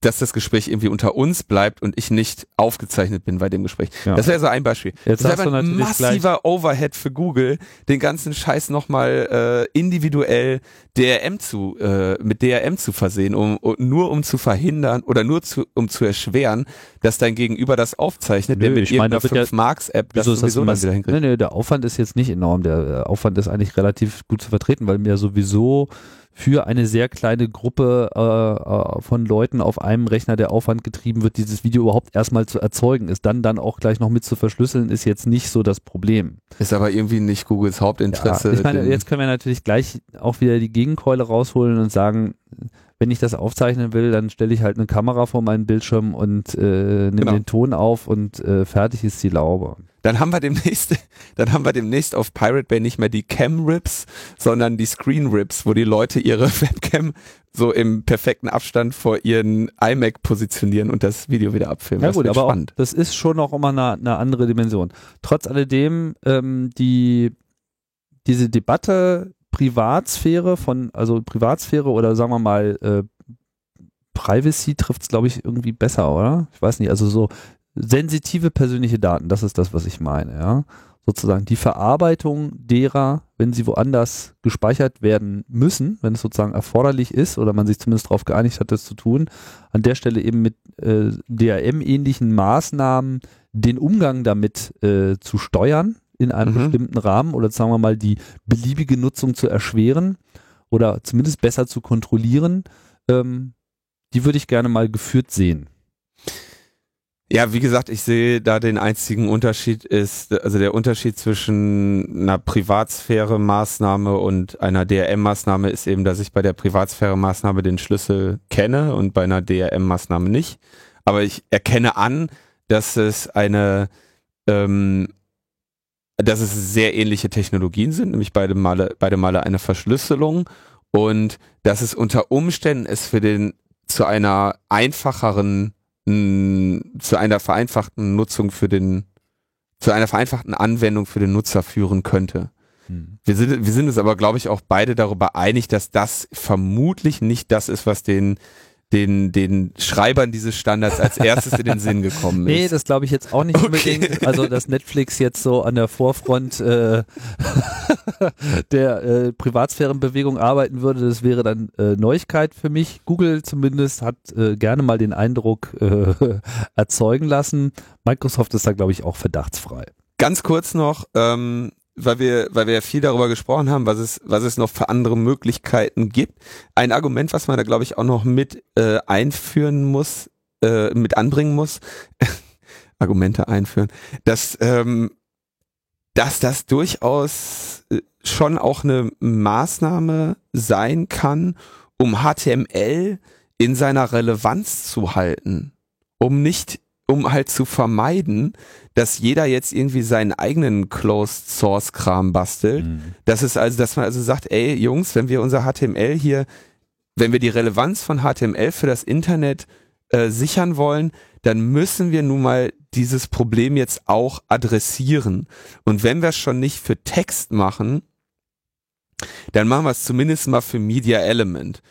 dass das Gespräch irgendwie unter uns bleibt und ich nicht aufgezeichnet bin bei dem Gespräch. Ja. Das wäre so ein Beispiel. Jetzt das wäre ein massiver Overhead für Google, den ganzen Scheiß nochmal äh, individuell DRM zu, äh, mit DRM zu versehen, um, um, nur um zu verhindern oder nur zu, um zu erschweren, dass dein Gegenüber das aufzeichnet, Nö, der mit irgendeiner 5-Marks-App das sowieso das dann wieder hinkriegt. Nee, nee, der Aufwand ist jetzt nicht enorm. Der Aufwand ist eigentlich relativ gut zu vertreten, weil mir sowieso für eine sehr kleine Gruppe äh, äh, von Leuten auf einem Rechner der Aufwand getrieben wird, dieses Video überhaupt erstmal zu erzeugen. Ist dann dann auch gleich noch mit zu verschlüsseln, ist jetzt nicht so das Problem. Ist aber irgendwie nicht Googles Hauptinteresse. Ja, ich meine, jetzt können wir natürlich gleich auch wieder die Gegenkeule rausholen und sagen, wenn ich das aufzeichnen will, dann stelle ich halt eine Kamera vor meinen Bildschirm und äh, nehme genau. den Ton auf und äh, fertig ist die Laube. Dann haben wir demnächst, dann haben wir demnächst auf Pirate Bay nicht mehr die Cam Rips, sondern die Screen Rips, wo die Leute ihre Webcam so im perfekten Abstand vor ihren iMac positionieren und das Video wieder abfilmen. Ja das gut, aber auch, das ist schon noch immer eine, eine andere Dimension. Trotz alledem, ähm, die, diese Debatte Privatsphäre von, also Privatsphäre oder sagen wir mal, äh, Privacy trifft es, glaube ich, irgendwie besser, oder? Ich weiß nicht, also so sensitive persönliche Daten, das ist das, was ich meine, ja. Sozusagen die Verarbeitung derer, wenn sie woanders gespeichert werden müssen, wenn es sozusagen erforderlich ist oder man sich zumindest darauf geeinigt hat, das zu tun, an der Stelle eben mit äh, DRM-ähnlichen Maßnahmen den Umgang damit äh, zu steuern in einem mhm. bestimmten Rahmen oder sagen wir mal die beliebige Nutzung zu erschweren oder zumindest besser zu kontrollieren, ähm, die würde ich gerne mal geführt sehen. Ja, wie gesagt, ich sehe da den einzigen Unterschied ist, also der Unterschied zwischen einer Privatsphäre-Maßnahme und einer DRM-Maßnahme ist eben, dass ich bei der Privatsphäre-Maßnahme den Schlüssel kenne und bei einer DRM-Maßnahme nicht. Aber ich erkenne an, dass es eine, ähm, dass es sehr ähnliche Technologien sind, nämlich beide Male, beide Male eine Verschlüsselung und dass es unter Umständen es für den zu einer einfacheren zu einer vereinfachten Nutzung für den, zu einer vereinfachten Anwendung für den Nutzer führen könnte. Hm. Wir sind, wir sind uns aber, glaube ich, auch beide darüber einig, dass das vermutlich nicht das ist, was den den, den Schreibern dieses Standards als erstes in den Sinn gekommen ist. Nee, das glaube ich jetzt auch nicht unbedingt. Okay. Also, dass Netflix jetzt so an der Vorfront äh, der äh, Privatsphärenbewegung arbeiten würde, das wäre dann äh, Neuigkeit für mich. Google zumindest hat äh, gerne mal den Eindruck äh, erzeugen lassen. Microsoft ist da, glaube ich, auch verdachtsfrei. Ganz kurz noch, ähm, weil wir, weil wir ja viel darüber gesprochen haben, was es, was es noch für andere Möglichkeiten gibt. Ein Argument, was man da glaube ich auch noch mit äh, einführen muss, äh, mit anbringen muss, Argumente einführen, dass, ähm, dass das durchaus äh, schon auch eine Maßnahme sein kann, um HTML in seiner Relevanz zu halten, um nicht um halt zu vermeiden, dass jeder jetzt irgendwie seinen eigenen Closed Source Kram bastelt. Mhm. Das ist also, dass man also sagt, ey Jungs, wenn wir unser HTML hier, wenn wir die Relevanz von HTML für das Internet äh, sichern wollen, dann müssen wir nun mal dieses Problem jetzt auch adressieren. Und wenn wir es schon nicht für Text machen, dann machen wir es zumindest mal für Media Element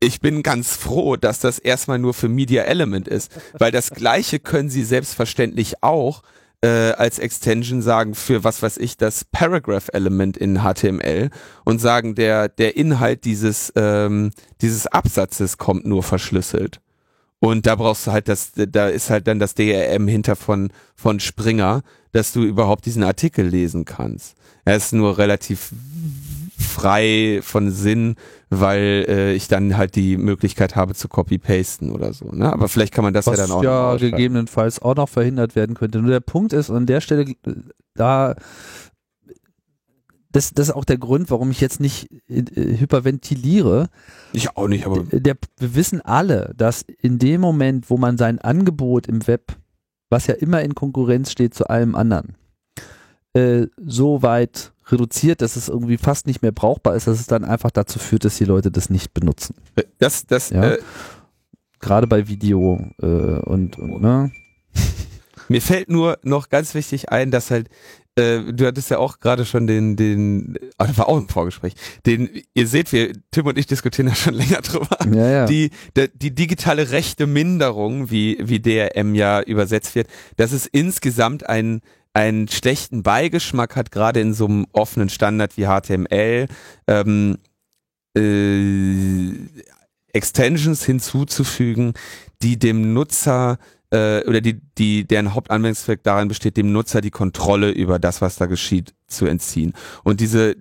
ich bin ganz froh, dass das erstmal nur für Media Element ist, weil das gleiche können sie selbstverständlich auch äh, als Extension sagen für was weiß ich das Paragraph Element in HTML und sagen der der Inhalt dieses ähm, dieses Absatzes kommt nur verschlüsselt und da brauchst du halt das da ist halt dann das DRM hinter von von Springer, dass du überhaupt diesen Artikel lesen kannst. Er ist nur relativ frei von Sinn, weil äh, ich dann halt die Möglichkeit habe zu copy-pasten oder so. Ne? Aber vielleicht kann man das Was ja dann auch ja gegebenenfalls auch noch verhindert werden könnte. Nur der Punkt ist, an der Stelle, da das, das ist auch der Grund, warum ich jetzt nicht äh, hyperventiliere. Ich auch nicht, aber. Der, wir wissen alle, dass in dem Moment, wo man sein Angebot im Web, was ja immer in Konkurrenz steht zu allem anderen, äh, so weit reduziert, dass es irgendwie fast nicht mehr brauchbar ist, dass es dann einfach dazu führt, dass die Leute das nicht benutzen. Das, das, ja? äh, gerade bei Video äh, und, und ne? Mir fällt nur noch ganz wichtig ein, dass halt äh, du hattest ja auch gerade schon den, den, ah, das war auch im Vorgespräch, den, ihr seht, wir, Tim und ich diskutieren da schon länger drüber, ja, ja. Die, die, die digitale rechte Minderung, wie, wie DRM ja übersetzt wird, das ist insgesamt ein, einen schlechten Beigeschmack hat, gerade in so einem offenen Standard wie HTML, ähm, äh, Extensions hinzuzufügen, die dem Nutzer äh, oder die, die, deren Hauptanwendungszweck darin besteht, dem Nutzer die Kontrolle über das, was da geschieht, zu entziehen. Und diese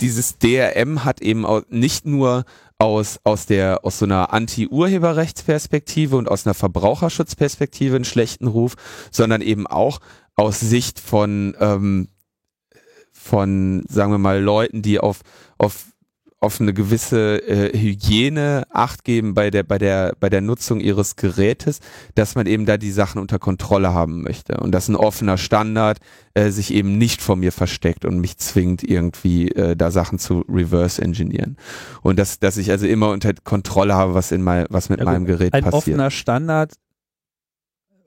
dieses DRM hat eben auch nicht nur aus, aus der, aus so einer Anti-Urheberrechtsperspektive und aus einer Verbraucherschutzperspektive einen schlechten Ruf, sondern eben auch aus Sicht von, ähm, von, sagen wir mal, Leuten, die auf, auf auf eine gewisse äh, Hygiene Acht geben bei der bei der bei der Nutzung ihres Gerätes, dass man eben da die Sachen unter Kontrolle haben möchte und dass ein offener Standard äh, sich eben nicht vor mir versteckt und mich zwingt irgendwie äh, da Sachen zu reverse engineeren und dass dass ich also immer unter Kontrolle habe, was in mein, was mit ja, meinem Gerät ein passiert. Ein offener Standard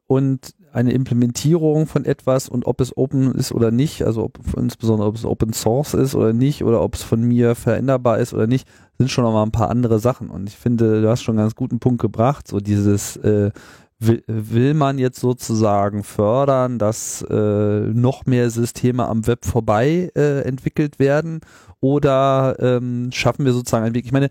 und eine Implementierung von etwas und ob es open ist oder nicht, also ob, insbesondere ob es Open Source ist oder nicht oder ob es von mir veränderbar ist oder nicht, sind schon noch mal ein paar andere Sachen. Und ich finde, du hast schon einen ganz guten Punkt gebracht, so dieses äh, will, will man jetzt sozusagen fördern, dass äh, noch mehr Systeme am Web vorbei äh, entwickelt werden oder ähm, schaffen wir sozusagen einen Weg? Ich meine,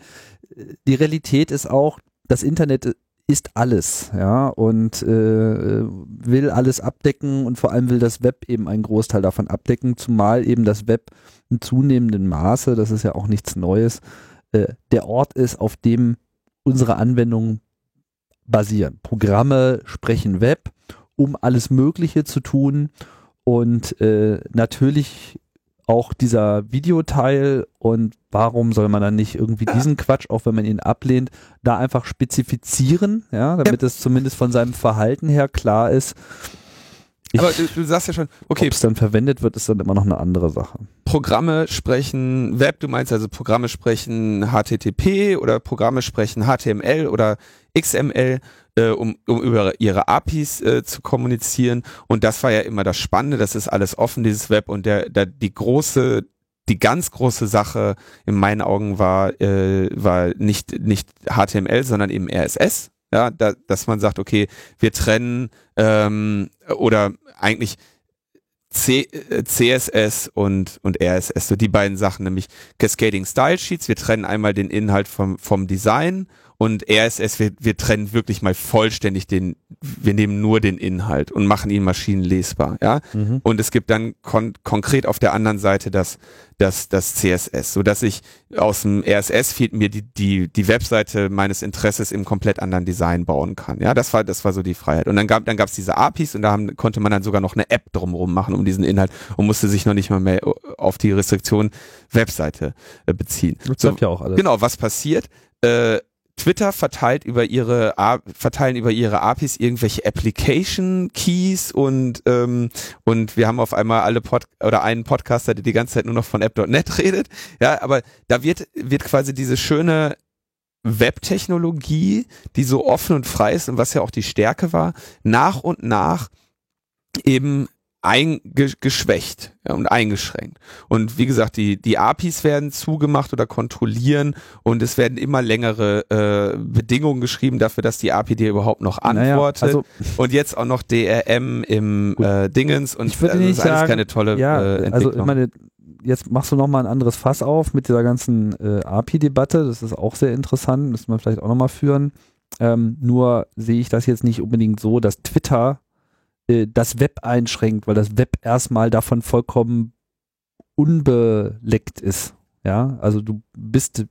die Realität ist auch, das Internet ist alles, ja, und äh, will alles abdecken und vor allem will das Web eben einen Großteil davon abdecken, zumal eben das Web in zunehmendem Maße, das ist ja auch nichts Neues, äh, der Ort ist, auf dem unsere Anwendungen basieren. Programme sprechen Web, um alles Mögliche zu tun und äh, natürlich auch dieser Videoteil und warum soll man dann nicht irgendwie diesen Quatsch, auch wenn man ihn ablehnt, da einfach spezifizieren, ja, damit ja. es zumindest von seinem Verhalten her klar ist. Ich, Aber du, du, sagst ja schon, okay. Ob es dann verwendet wird, ist dann immer noch eine andere Sache. Programme sprechen Web, du meinst also Programme sprechen HTTP oder Programme sprechen HTML oder XML äh, um, um über ihre APIs äh, zu kommunizieren. Und das war ja immer das Spannende, das ist alles offen, dieses Web. Und der, der die große, die ganz große Sache in meinen Augen war, äh, war nicht, nicht HTML, sondern eben RSS. Ja, da, dass man sagt, okay, wir trennen ähm, oder eigentlich C, äh, CSS und, und RSS, so die beiden Sachen, nämlich Cascading Style Sheets. Wir trennen einmal den Inhalt vom, vom Design und RSS, wir, wir trennen wirklich mal vollständig den, wir nehmen nur den Inhalt und machen ihn maschinenlesbar, ja. Mhm. Und es gibt dann kon konkret auf der anderen Seite das, das, das CSS, so dass ich aus dem RSS feed mir die, die, die Webseite meines Interesses im komplett anderen Design bauen kann. Ja, das war, das war so die Freiheit. Und dann gab, dann gab's diese APIs und da haben, konnte man dann sogar noch eine App drumherum machen um diesen Inhalt und musste sich noch nicht mal mehr auf die Restriktion Webseite äh, beziehen. Das so, ja auch alles. Genau, was passiert? Äh, Twitter verteilt über ihre verteilen über ihre APIs irgendwelche Application Keys und ähm, und wir haben auf einmal alle Pod oder einen Podcaster, der die ganze Zeit nur noch von App.net redet. Ja, aber da wird wird quasi diese schöne Webtechnologie, die so offen und frei ist und was ja auch die Stärke war, nach und nach eben eingeschwächt ja, und eingeschränkt. Und wie gesagt, die, die APIs werden zugemacht oder kontrollieren und es werden immer längere äh, Bedingungen geschrieben dafür, dass die API dir überhaupt noch antwortet. Naja, also und jetzt auch noch DRM im äh, Dingens und ich würde also, nicht sagen, keine tolle ja, äh, Entwicklung. Also ich meine, jetzt machst du noch mal ein anderes Fass auf mit dieser ganzen äh, API-Debatte. Das ist auch sehr interessant, müssen wir vielleicht auch noch mal führen. Ähm, nur sehe ich das jetzt nicht unbedingt so, dass Twitter äh, das Web einschränkt, weil das Web erstmal davon vollkommen unbeleckt ist. Ja, also du bist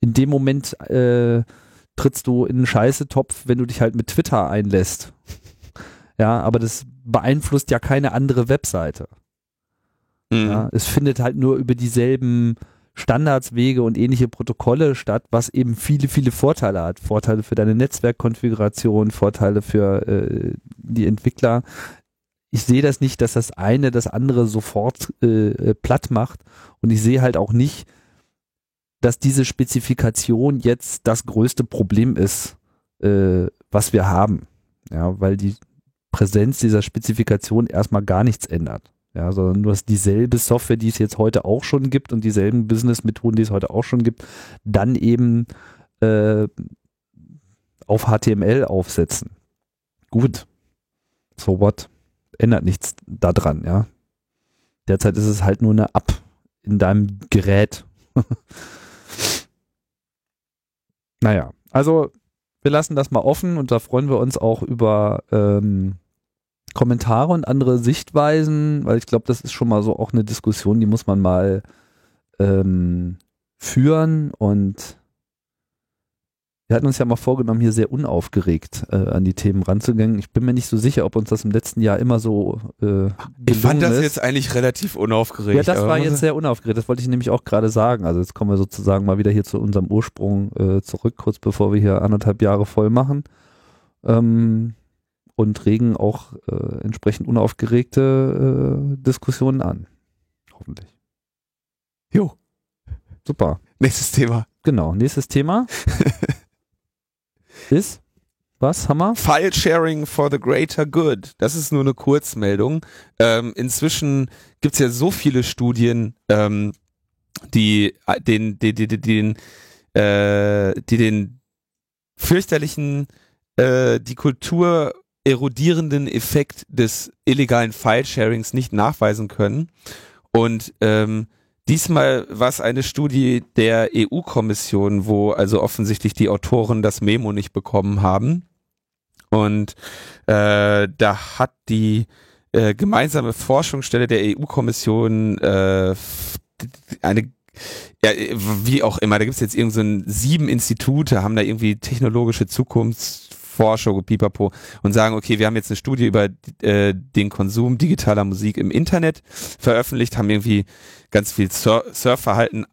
in dem Moment äh, trittst du in einen Scheißetopf, wenn du dich halt mit Twitter einlässt. ja, aber das beeinflusst ja keine andere Webseite. Mhm. Ja, es findet halt nur über dieselben Standards, Wege und ähnliche Protokolle statt, was eben viele, viele Vorteile hat. Vorteile für deine Netzwerkkonfiguration, Vorteile für äh, die Entwickler. Ich sehe das nicht, dass das eine das andere sofort äh, platt macht und ich sehe halt auch nicht, dass diese Spezifikation jetzt das größte Problem ist, äh, was wir haben. Ja, weil die Präsenz dieser Spezifikation erstmal gar nichts ändert. Ja, sondern du hast dieselbe Software, die es jetzt heute auch schon gibt und dieselben Business-Methoden, die es heute auch schon gibt, dann eben äh, auf HTML aufsetzen. Gut. So what? Ändert nichts daran, ja. Derzeit ist es halt nur eine App in deinem Gerät. naja, also wir lassen das mal offen und da freuen wir uns auch über ähm, Kommentare und andere Sichtweisen, weil ich glaube, das ist schon mal so auch eine Diskussion, die muss man mal ähm, führen und wir hatten uns ja mal vorgenommen, hier sehr unaufgeregt äh, an die Themen ranzugehen. Ich bin mir nicht so sicher, ob uns das im letzten Jahr immer so äh, Ich fand das ist. jetzt eigentlich relativ unaufgeregt. Ja, das war jetzt sehr unaufgeregt. Das wollte ich nämlich auch gerade sagen. Also jetzt kommen wir sozusagen mal wieder hier zu unserem Ursprung äh, zurück, kurz bevor wir hier anderthalb Jahre voll machen. Ähm, und regen auch äh, entsprechend unaufgeregte äh, Diskussionen an. Hoffentlich. Jo, Super. nächstes Thema. Genau. Nächstes Thema ist was? Hammer? File Sharing for the Greater Good. Das ist nur eine Kurzmeldung. Ähm, inzwischen gibt's ja so viele Studien, ähm, die äh, den, die, die, die, den, äh, die den fürchterlichen, äh, die Kultur erodierenden Effekt des illegalen File-Sharings nicht nachweisen können. Und ähm, diesmal war es eine Studie der EU-Kommission, wo also offensichtlich die Autoren das Memo nicht bekommen haben. Und äh, da hat die äh, gemeinsame Forschungsstelle der EU-Kommission äh, eine ja, wie auch immer, da gibt's jetzt irgend so ein, sieben Institute, haben da irgendwie technologische Zukunftsforschung, pipapo, und sagen, okay, wir haben jetzt eine Studie über äh, den Konsum digitaler Musik im Internet veröffentlicht, haben irgendwie ganz viel Sur Surfverhalten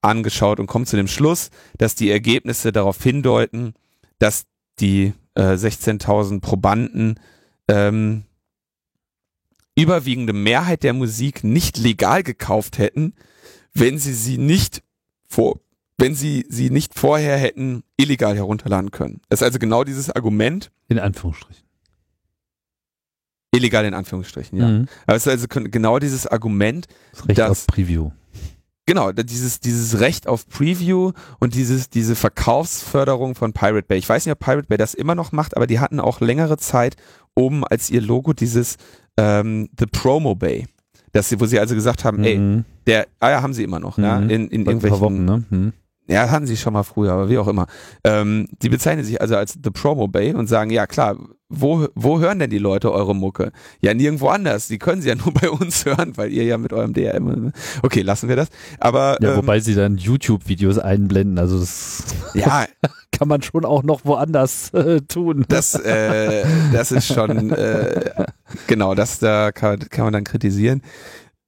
angeschaut und kommen zu dem Schluss, dass die Ergebnisse darauf hindeuten, dass die äh, 16.000 Probanden ähm, überwiegende Mehrheit der Musik nicht legal gekauft hätten, wenn sie sie nicht vor, wenn sie sie nicht vorher hätten illegal herunterladen können. Das ist also genau dieses Argument, In Anführungsstrichen. illegal in Anführungsstrichen, ja. Mhm. Aber es ist also genau dieses Argument, Das Recht Das- auf Preview. genau, dieses, dieses Recht auf Preview und dieses, diese Verkaufsförderung von Pirate Bay. Ich weiß nicht, ob Pirate Bay das immer noch macht, aber die hatten auch längere Zeit oben als ihr Logo dieses ähm, The Promo Bay. Das, wo sie also gesagt haben, ey, Mhm. der, ah ja, haben sie immer noch, ja, Mhm. in, in paar irgendwelchen, Wochen, ne? Mhm. Ja, hatten sie schon mal früher, aber wie auch immer. Ähm, die bezeichnen sich also als The Promo Bay und sagen, ja klar, wo, wo hören denn die Leute eure Mucke? Ja, nirgendwo anders. Die können sie ja nur bei uns hören, weil ihr ja mit eurem DRM. Okay, lassen wir das. Aber Ja, ähm, wobei sie dann YouTube-Videos einblenden, also das ja, kann man schon auch noch woanders äh, tun. das, äh, das ist schon äh, genau, das da kann, kann man dann kritisieren.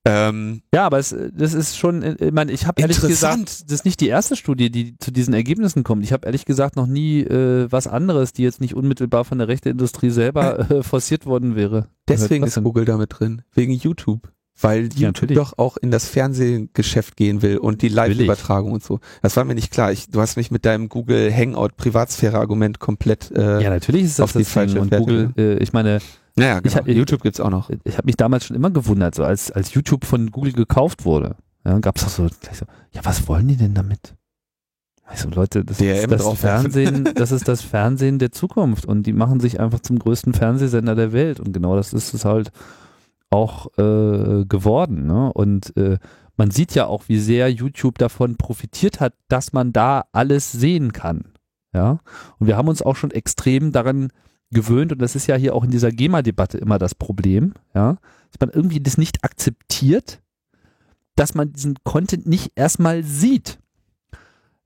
Ähm, Ja, aber es, das ist schon, ich meine, ich habe ehrlich gesagt, das ist nicht die erste Studie, die zu diesen Ergebnissen kommt. Ich habe ehrlich gesagt noch nie äh, was anderes, die jetzt nicht unmittelbar von der Rechteindustrie selber äh, forciert worden wäre. deswegen ist Google damit drin, wegen YouTube. Weil YouTube natürlich. doch auch in das Fernsehgeschäft gehen will und die Live-Übertragung und so. Das war mir nicht klar. Ich, du hast mich mit deinem Google Hangout Privatsphäre-Argument komplett. Äh, Ja, natürlich ist auf das die das falsche. Und Fährte, Google, äh, ich meine, ich genau. hab- YouTube gibt's auch noch. ich habe mich damals schon immer gewundert, so als, als YouTube von Google gekauft wurde. Ja, gab es auch so, so, ja, was wollen die denn damit? Also Leute, das DRM ist das. Fernsehen, das ist das Fernsehen der Zukunft und die machen sich einfach zum größten Fernsehsender der Welt und genau das ist es halt auch äh, geworden. Ne? Und äh, man sieht ja auch, wie sehr YouTube davon profitiert hat, dass man da alles sehen kann. Ja, und wir haben uns auch schon extrem daran gewöhnt und das ist ja hier auch in dieser GEMA-Debatte immer das Problem, ja, dass man irgendwie das nicht akzeptiert, dass man diesen Content nicht erstmal sieht,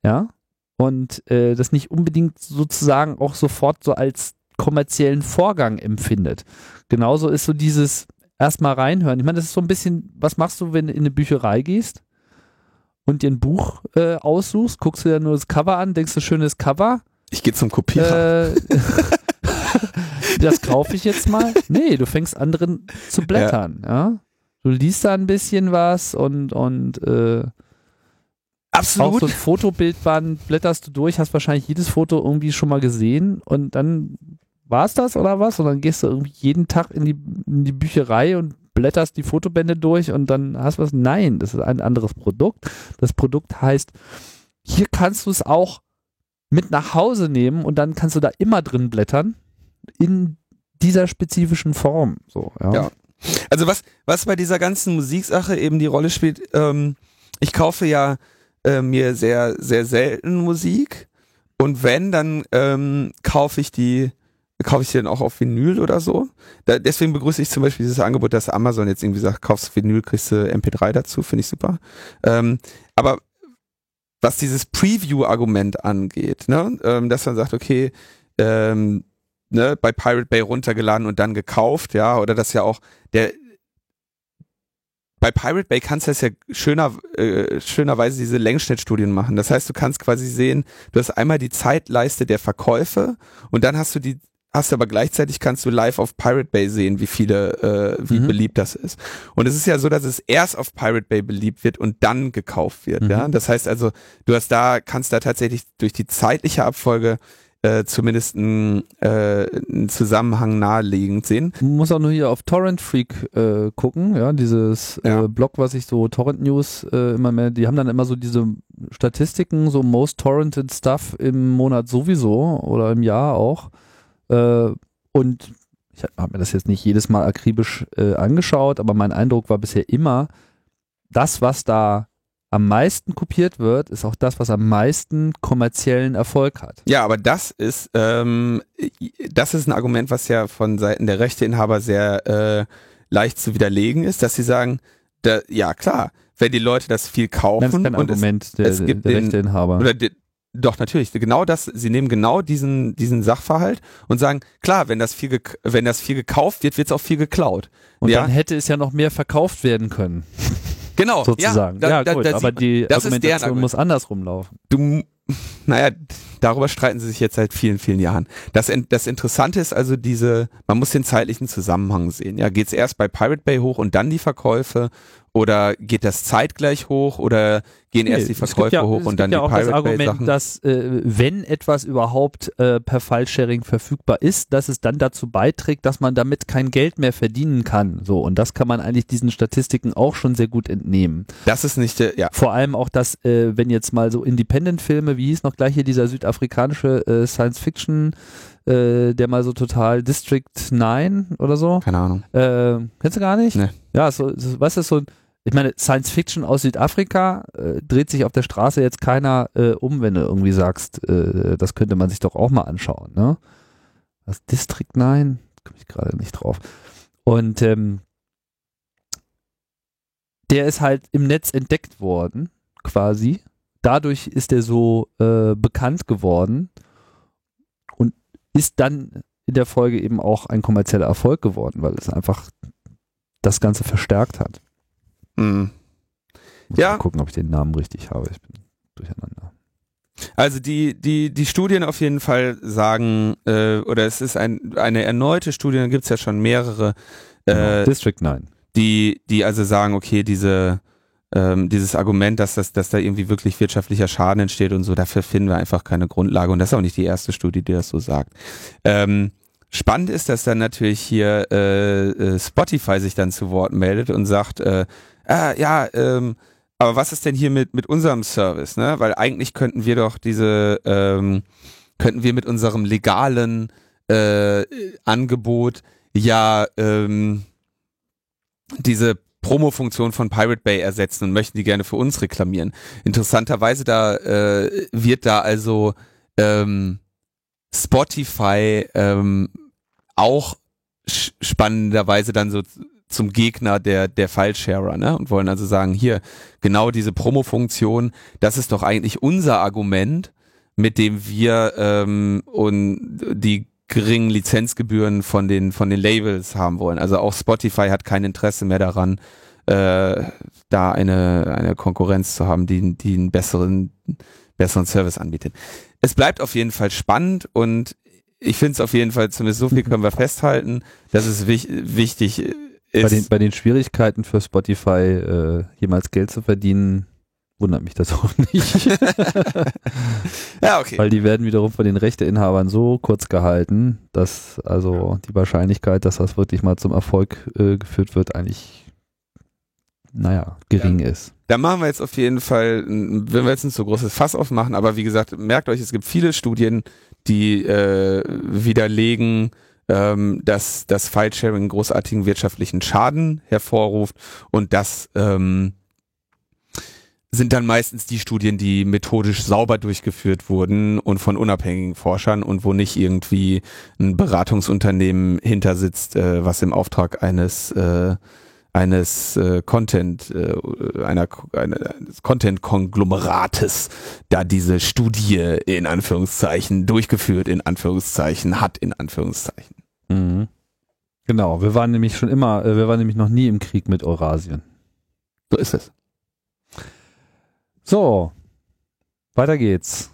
ja, und äh, das nicht unbedingt sozusagen auch sofort so als kommerziellen Vorgang empfindet. Genauso ist so dieses erstmal reinhören. Ich meine, das ist so ein bisschen, was machst du, wenn du in eine Bücherei gehst und dir ein Buch äh, aussuchst, guckst du dir nur das Cover an, denkst du, schönes Cover, Ich gehe zum Kopierer. äh, das kaufe ich jetzt mal. Nee, du fängst an drin zu blättern, ja. Du liest da ein bisschen was und, und äh, auch Absolut. so ein Fotobildband blätterst du durch, hast wahrscheinlich jedes Foto irgendwie schon mal gesehen und dann war es das oder was? Und dann gehst du irgendwie jeden Tag in die, in die Bücherei und blätterst die Fotobände durch und dann hast du was. Nein, das ist ein anderes Produkt. Das Produkt heißt, hier kannst du es auch mit nach Hause nehmen und dann kannst du da immer drin blättern in dieser spezifischen Form. So, ja. Ja. Also was, was bei dieser ganzen Musiksache eben die Rolle spielt, ähm, ich kaufe ja äh, mir sehr, sehr selten Musik und wenn, dann ähm, kaufe ich die, kaufe ich die dann auch auf Vinyl oder so. Da, deswegen begrüße ich zum Beispiel dieses Angebot, dass Amazon jetzt irgendwie sagt, kaufst Vinyl, kriegst du MP3 dazu, finde ich super. Ähm, aber was dieses Preview-Argument angeht, ne, ähm, dass man sagt, okay, ähm, ne, bei Pirate Bay runtergeladen und dann gekauft, ja, oder das ja auch der bei Pirate Bay kannst du das ja schöner, äh, schönerweise diese Längsschnittstudien machen. Das heißt, du kannst quasi sehen, du hast einmal die Zeitleiste der Verkäufe und dann hast du die hast aber gleichzeitig kannst du live auf Pirate Bay sehen, wie viele, äh, wie mhm. beliebt das ist. Und es ist ja so, dass es erst auf Pirate Bay beliebt wird und dann gekauft wird. Mhm. Ja, das heißt also, du hast da kannst da tatsächlich durch die zeitliche Abfolge äh, zumindest einen, äh, einen Zusammenhang naheliegend sehen. Man muss auch nur hier auf Torrent Freak äh, gucken, ja, dieses äh, ja. Blog, was ich so Torrent News äh, immer mehr, die haben dann immer so diese Statistiken, so most torrented stuff im Monat sowieso oder im Jahr auch. Äh, und ich habe mir das jetzt nicht jedes Mal akribisch angeschaut, aber mein Eindruck war bisher immer, das, was da am meisten kopiert wird, ist auch das, was am meisten kommerziellen Erfolg hat. Ja, aber das ist, ähm, das ist ein Argument, was ja von Seiten der Rechteinhaber sehr äh, leicht zu widerlegen ist, dass sie sagen, da, ja klar, wenn die Leute das viel kaufen das ist kein und Argument es, der, es gibt der Rechteinhaber. Oder die, doch, natürlich. Genau das, sie nehmen genau diesen, diesen Sachverhalt und sagen, klar, wenn das viel, wenn das viel gekauft wird, wird es auch viel geklaut. Und ja? dann hätte es ja noch mehr verkauft werden können. Genau, sozusagen. Ja, da, ja gut, da, aber die Argumentation muss andersrum laufen. Du, naja, darüber streiten sie sich jetzt seit vielen, vielen Jahren. Das, das Interessante ist also diese, man muss den zeitlichen Zusammenhang sehen. Ja, geht es erst bei Pirate Bay hoch und dann die Verkäufe oder geht das zeitgleich hoch oder gehen erst die Verkäufe ja, hoch und dann die ja Pirate das Argument, Bay Sachen? dass äh, wenn etwas überhaupt äh, per File-Sharing verfügbar ist, dass es dann dazu beiträgt, dass man damit kein Geld mehr verdienen kann. So und das kann man eigentlich diesen Statistiken auch schon sehr gut entnehmen. Das ist nicht, äh, ja. Vor allem auch, dass äh, wenn jetzt mal so Independent-Filme, wie hieß noch gleich hier dieser südafrikanische äh, Science-Fiction äh, der mal so total District 9 oder so. Keine Ahnung. Äh, kennst du gar nicht? Nee. Ja, so, so was ist so ein ich meine, Science Fiction aus Südafrika äh, dreht sich auf der Straße jetzt keiner äh, um, wenn du irgendwie sagst, äh, das könnte man sich doch auch mal anschauen. Ne? Was District 9? Komme ich gerade nicht drauf. Und ähm, der ist halt im Netz entdeckt worden, quasi. Dadurch ist er so äh, bekannt geworden und ist dann in der Folge eben auch ein kommerzieller Erfolg geworden, weil es einfach das Ganze verstärkt hat. Mhm. Muss ja. Mal gucken, ob ich den Namen richtig habe. Ich bin durcheinander. Also die, die, die Studien auf jeden Fall sagen, äh, oder es ist ein, eine erneute Studie, da gibt es ja schon mehrere. Äh, genau. District 9. Die, die also sagen, okay, diese, ähm, dieses Argument, dass, das, dass da irgendwie wirklich wirtschaftlicher Schaden entsteht und so, dafür finden wir einfach keine Grundlage. Und das ist auch nicht die erste Studie, die das so sagt. Ähm, spannend ist, dass dann natürlich hier äh, äh Spotify sich dann zu Wort meldet und sagt, äh, ah, ja, ähm, aber was ist denn hier mit, mit unserem Service, ne? Weil eigentlich könnten wir doch diese, ähm, könnten wir mit unserem legalen äh, Angebot ja ähm, diese Promo-Funktion von Pirate Bay ersetzen und möchten die gerne für uns reklamieren. Interessanterweise da äh, wird da also ähm, Spotify ähm, auch spannenderweise dann so zum Gegner der, der File-Sharer, ne? Und wollen also sagen, hier, genau diese Promo-Funktion, das ist doch eigentlich unser Argument, mit dem wir ähm, und die geringen Lizenzgebühren von den, von den Labels haben wollen. Also auch Spotify hat kein Interesse mehr daran, äh, da eine, eine Konkurrenz zu haben, die, die einen besseren, besseren Service anbietet. Es bleibt auf jeden Fall spannend und ich finde es auf jeden Fall, zumindest so viel können wir festhalten, dass es wich wichtig bei den, bei den Schwierigkeiten für Spotify äh, jemals Geld zu verdienen, wundert mich das auch nicht. ja, okay. Weil die werden wiederum von den Rechteinhabern so kurz gehalten, dass also die Wahrscheinlichkeit, dass das wirklich mal zum Erfolg äh, geführt wird, eigentlich naja, gering ja. ist. Da machen wir jetzt auf jeden Fall, wenn wir jetzt nicht so großes Fass aufmachen, aber wie gesagt, merkt euch, es gibt viele Studien, die äh, widerlegen, ähm, dass das File-Sharing großartigen wirtschaftlichen Schaden hervorruft und das ähm, sind dann meistens die Studien, die methodisch sauber durchgeführt wurden und von unabhängigen Forschern und wo nicht irgendwie ein Beratungsunternehmen hinter sitzt, äh, was im Auftrag eines äh, eines äh, Content, äh, einer, einer eines Content-Konglomerates da diese Studie in Anführungszeichen durchgeführt, in Anführungszeichen, hat in Anführungszeichen. Mhm. Genau, wir waren nämlich schon immer, äh, wir waren nämlich noch nie im Krieg mit Eurasien. So ist es. So, weiter geht's.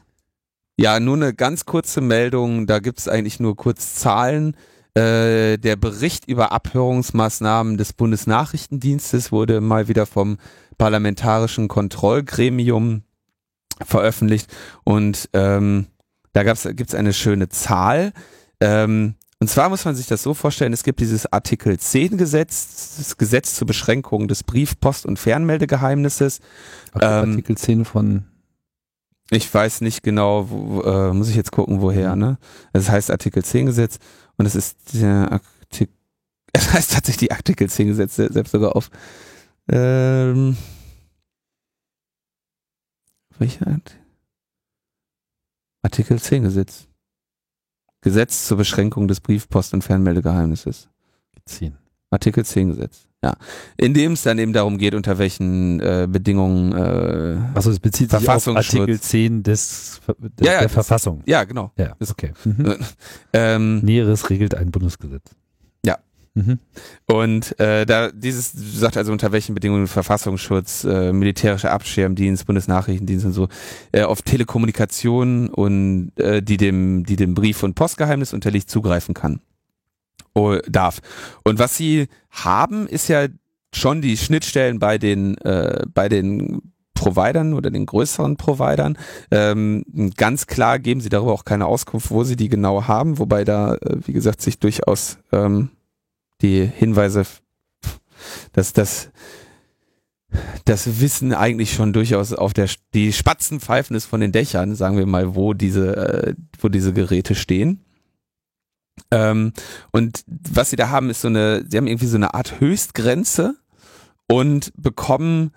Ja, nur eine ganz kurze Meldung, da gibt es eigentlich nur kurz Zahlen. Äh, der Bericht über Abhörungsmaßnahmen des Bundesnachrichtendienstes wurde mal wieder vom Parlamentarischen Kontrollgremium veröffentlicht und ähm, da gibt es eine schöne Zahl. Ähm, und zwar muss man sich das so vorstellen, es gibt dieses Artikel 10 Gesetz, das Gesetz zur Beschränkung des Brief-, Post- und Fernmeldegeheimnisses. Ähm, Artikel 10 von ich weiß nicht genau, wo, äh, muss ich jetzt gucken, woher, ne? Das heißt Artikel 10 Gesetz und es ist der Artikel, es heißt tatsächlich Artikel 10 Gesetz selbst sogar auf, ähm, welcher Artikel 10 Gesetz. Gesetz zur Beschränkung des Brief-, Post- und Fernmeldegeheimnisses. 10. Artikel 10 Gesetz. Ja, in dem es dann eben darum geht, unter welchen äh, Bedingungen äh, Also es bezieht sich auf Artikel 10 des, des Ja, ja, der das- Verfassung. Ja, genau. Ja, ist- okay. Mhm. Ähm, Näheres regelt ein Bundesgesetz. Mhm. Und äh, da dieses sagt also unter welchen Bedingungen Verfassungsschutz, äh, militärischer Abschirmdienst, Bundesnachrichtendienst und so äh, auf Telekommunikation und äh, die dem die dem Brief- und Postgeheimnis unterliegt zugreifen kann oh, darf. Und was sie haben, ist ja schon die Schnittstellen bei den äh, bei den Providern oder den größeren Providern. Ähm, ganz klar geben sie darüber auch keine Auskunft, wo sie die genau haben, wobei da, äh, wie gesagt, sich durchaus ähm, die Hinweise, dass das das Wissen eigentlich schon durchaus auf der die Spatzen pfeifen ist von den Dächern, sagen wir mal, wo diese äh, wo diese Geräte stehen. Ähm, und was sie da haben, ist so eine, sie haben irgendwie so eine Art Höchstgrenze und bekommen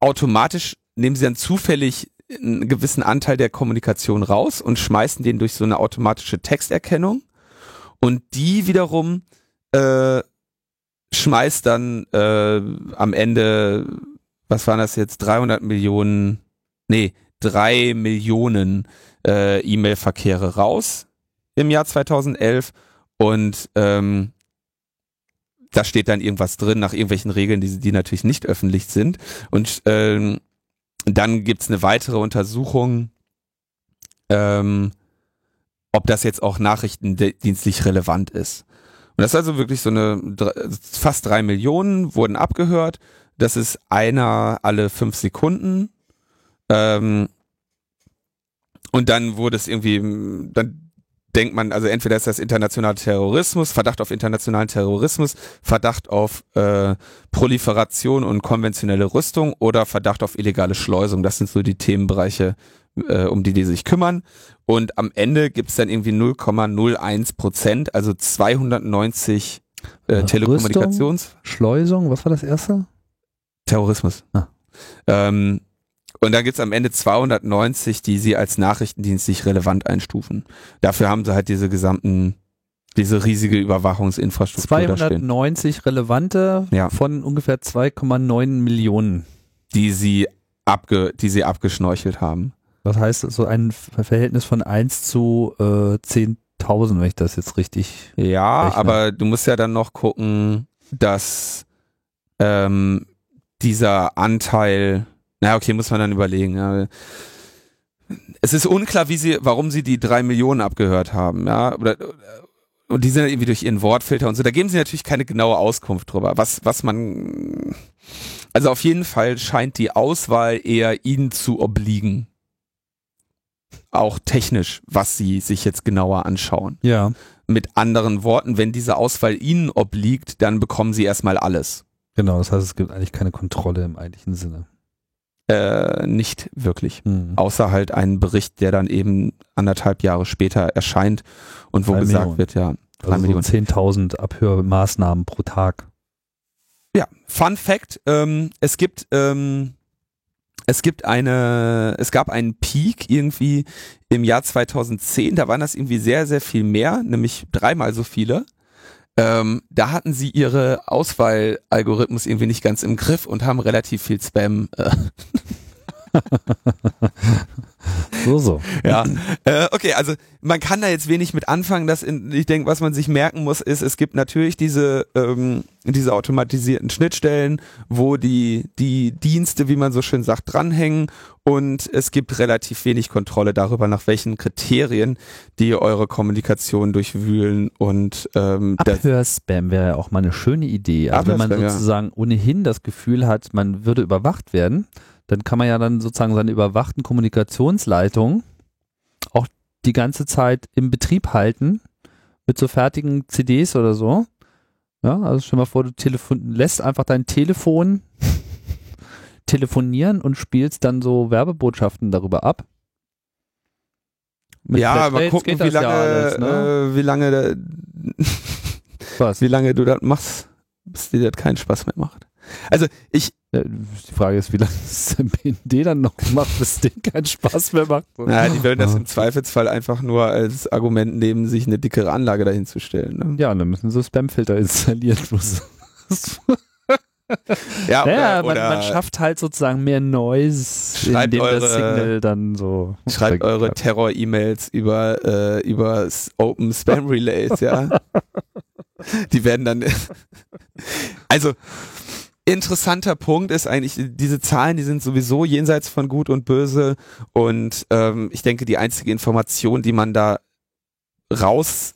automatisch, nehmen sie dann zufällig einen gewissen Anteil der Kommunikation raus und schmeißen den durch so eine automatische Texterkennung. Und die wiederum äh, schmeißt dann äh, am Ende, was waren das jetzt, 300 Millionen, nee, drei Millionen äh, E-Mail-Verkehre raus im Jahr 2011 und ähm, da steht dann irgendwas drin nach irgendwelchen Regeln, die, die natürlich nicht öffentlich sind. Und ähm, dann gibt's eine weitere Untersuchung, ähm, ob das jetzt auch nachrichtendienstlich relevant ist. Und das ist also wirklich so eine, fast drei Millionen wurden abgehört. Das ist einer alle fünf Sekunden. Ähm, und dann wurde es irgendwie, dann denkt man, also entweder ist das internationaler Terrorismus, Verdacht auf internationalen Terrorismus, Verdacht auf äh, Proliferation und konventionelle Rüstung oder Verdacht auf illegale Schleusung. Das sind so die Themenbereiche, äh, um die die sich kümmern. Und am Ende gibt's dann irgendwie 0,01 Prozent, also 290 äh, Rüstung? Telekommunikations... Schleusung, was war das erste? Terrorismus. Ah. Ähm, und dann gibt's am Ende 290, die sie als nachrichtendienstlich relevant einstufen. Dafür haben sie halt diese gesamten, diese riesige Überwachungsinfrastruktur da stehen, 290 relevante Ja. von ungefähr 2,9 Millionen. die sie abge, die sie abgeschnorchelt haben. Was heißt so ein Ver- Verhältnis von 1 zu äh, 10.000, wenn ich das jetzt richtig. Ja, Rechner. aber du musst ja dann noch gucken, dass ähm, dieser Anteil, na okay, muss man dann überlegen. Ja. Es ist unklar, wie sie, warum sie die drei Millionen abgehört haben, ja, oder und die sind irgendwie durch ihren Wortfilter und so. Da geben sie natürlich keine genaue Auskunft drüber, was was man, also auf jeden Fall scheint die Auswahl eher ihnen zu obliegen, auch technisch, was sie sich jetzt genauer anschauen. Ja. Mit anderen Worten, wenn diese Auswahl ihnen obliegt, dann bekommen sie erstmal alles. Genau, das heißt, es gibt eigentlich keine Kontrolle im eigentlichen Sinne. Äh, nicht wirklich. Hm. Außer halt einen Bericht, der dann eben anderthalb Jahre später erscheint und wo Drei gesagt Millionen. wird, ja, drei Also Millionen. so 10.000 Abhörmaßnahmen pro Tag. Ja, Fun Fact, ähm, es gibt, ähm, es gibt eine, es gab einen Peak irgendwie im Jahr 2010, da waren das irgendwie sehr, sehr viel mehr, nämlich dreimal so viele. ähm, da hatten sie ihre Auswahlalgorithmus irgendwie nicht ganz im Griff und haben relativ viel Spam. Äh. so, so. Ja, äh, okay, also man kann da jetzt wenig mit anfangen. Dass in, ich denke, was man sich merken muss, ist, es gibt natürlich diese, ähm, diese automatisierten Schnittstellen, wo die, die Dienste, wie man so schön sagt, dranhängen und es gibt relativ wenig Kontrolle darüber, nach welchen Kriterien die eure Kommunikation durchwühlen und ähm, Abhörspam wäre ja auch mal eine schöne Idee. Also wenn man sozusagen ja. ohnehin das Gefühl hat, man würde überwacht werden, dann kann man ja dann sozusagen seine überwachten Kommunikationsleitungen auch die ganze Zeit im Betrieb halten mit so fertigen CDs oder so. Ja, also stell mal vor, du telefon lässt einfach dein Telefon telefonieren und spielst dann so Werbebotschaften darüber ab. Mit ja, mal gucken, wie lange, ja alles, ne? äh, wie lange, Was? wie lange du das machst, bis dir das keinen Spaß mehr macht. Also ich. Die Frage ist, wie lange es der BND dann noch macht, bis dem keinen Spaß mehr macht. Ja, die werden das im Zweifelsfall einfach nur als Argument nehmen, sich eine dickere Anlage dahin zu stellen. Ne? Ja, und dann müssen so Spamfilter installieren. ja, naja, oder, man, man, schafft halt sozusagen mehr Noise, indem eure, das Signal dann so. Schreibt eure Terror-E-Mails über, äh, über Open Spam Relays, ja. Die werden dann. also, interessanter Punkt ist eigentlich, diese Zahlen, die sind sowieso jenseits von Gut und Böse und ähm, ich denke, die einzige Information, die man da raus,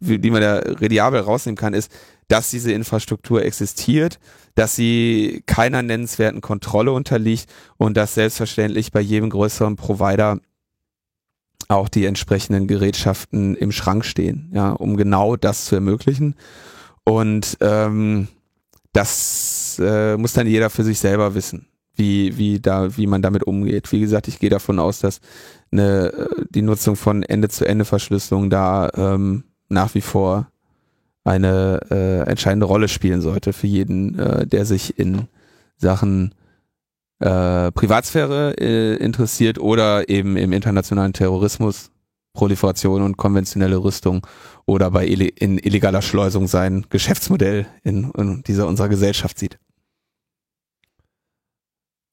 die man da rediabel rausnehmen kann, ist, dass diese Infrastruktur existiert, dass sie keiner nennenswerten Kontrolle unterliegt und dass selbstverständlich bei jedem größeren Provider auch die entsprechenden Gerätschaften im Schrank stehen, ja, um genau das zu ermöglichen. Und ähm, das äh, muss dann jeder für sich selber wissen, wie, wie, da, wie man damit umgeht. Wie gesagt, ich gehe davon aus, dass eine, äh, die Nutzung von Ende-zu-Ende-Verschlüsselung da ähm, nach wie vor eine äh, entscheidende Rolle spielen sollte für jeden, äh, der sich in Sachen äh, Privatsphäre äh, interessiert oder eben im internationalen Terrorismus, Proliferation und konventionelle Rüstung oder bei in illegaler Schleusung sein Geschäftsmodell in, in dieser unserer Gesellschaft sieht.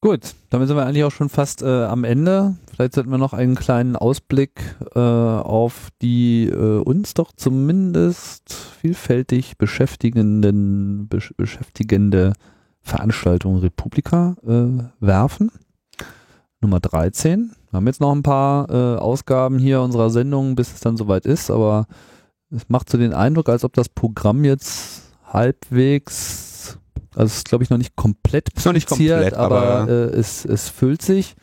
Gut, damit sind wir eigentlich auch schon fast äh, am Ende. Vielleicht sollten wir noch einen kleinen Ausblick äh, auf die äh, uns doch zumindest vielfältig beschäftigenden besch beschäftigende Veranstaltung Republika äh, werfen. Nummer 13. Wir haben jetzt noch ein paar äh, Ausgaben hier unserer Sendung, bis es dann soweit ist, aber es macht so den Eindruck, als ob das Programm jetzt halbwegs, also es ist glaube ich noch nicht komplett ist noch nicht komplett, aber, aber äh, es, es füllt sich.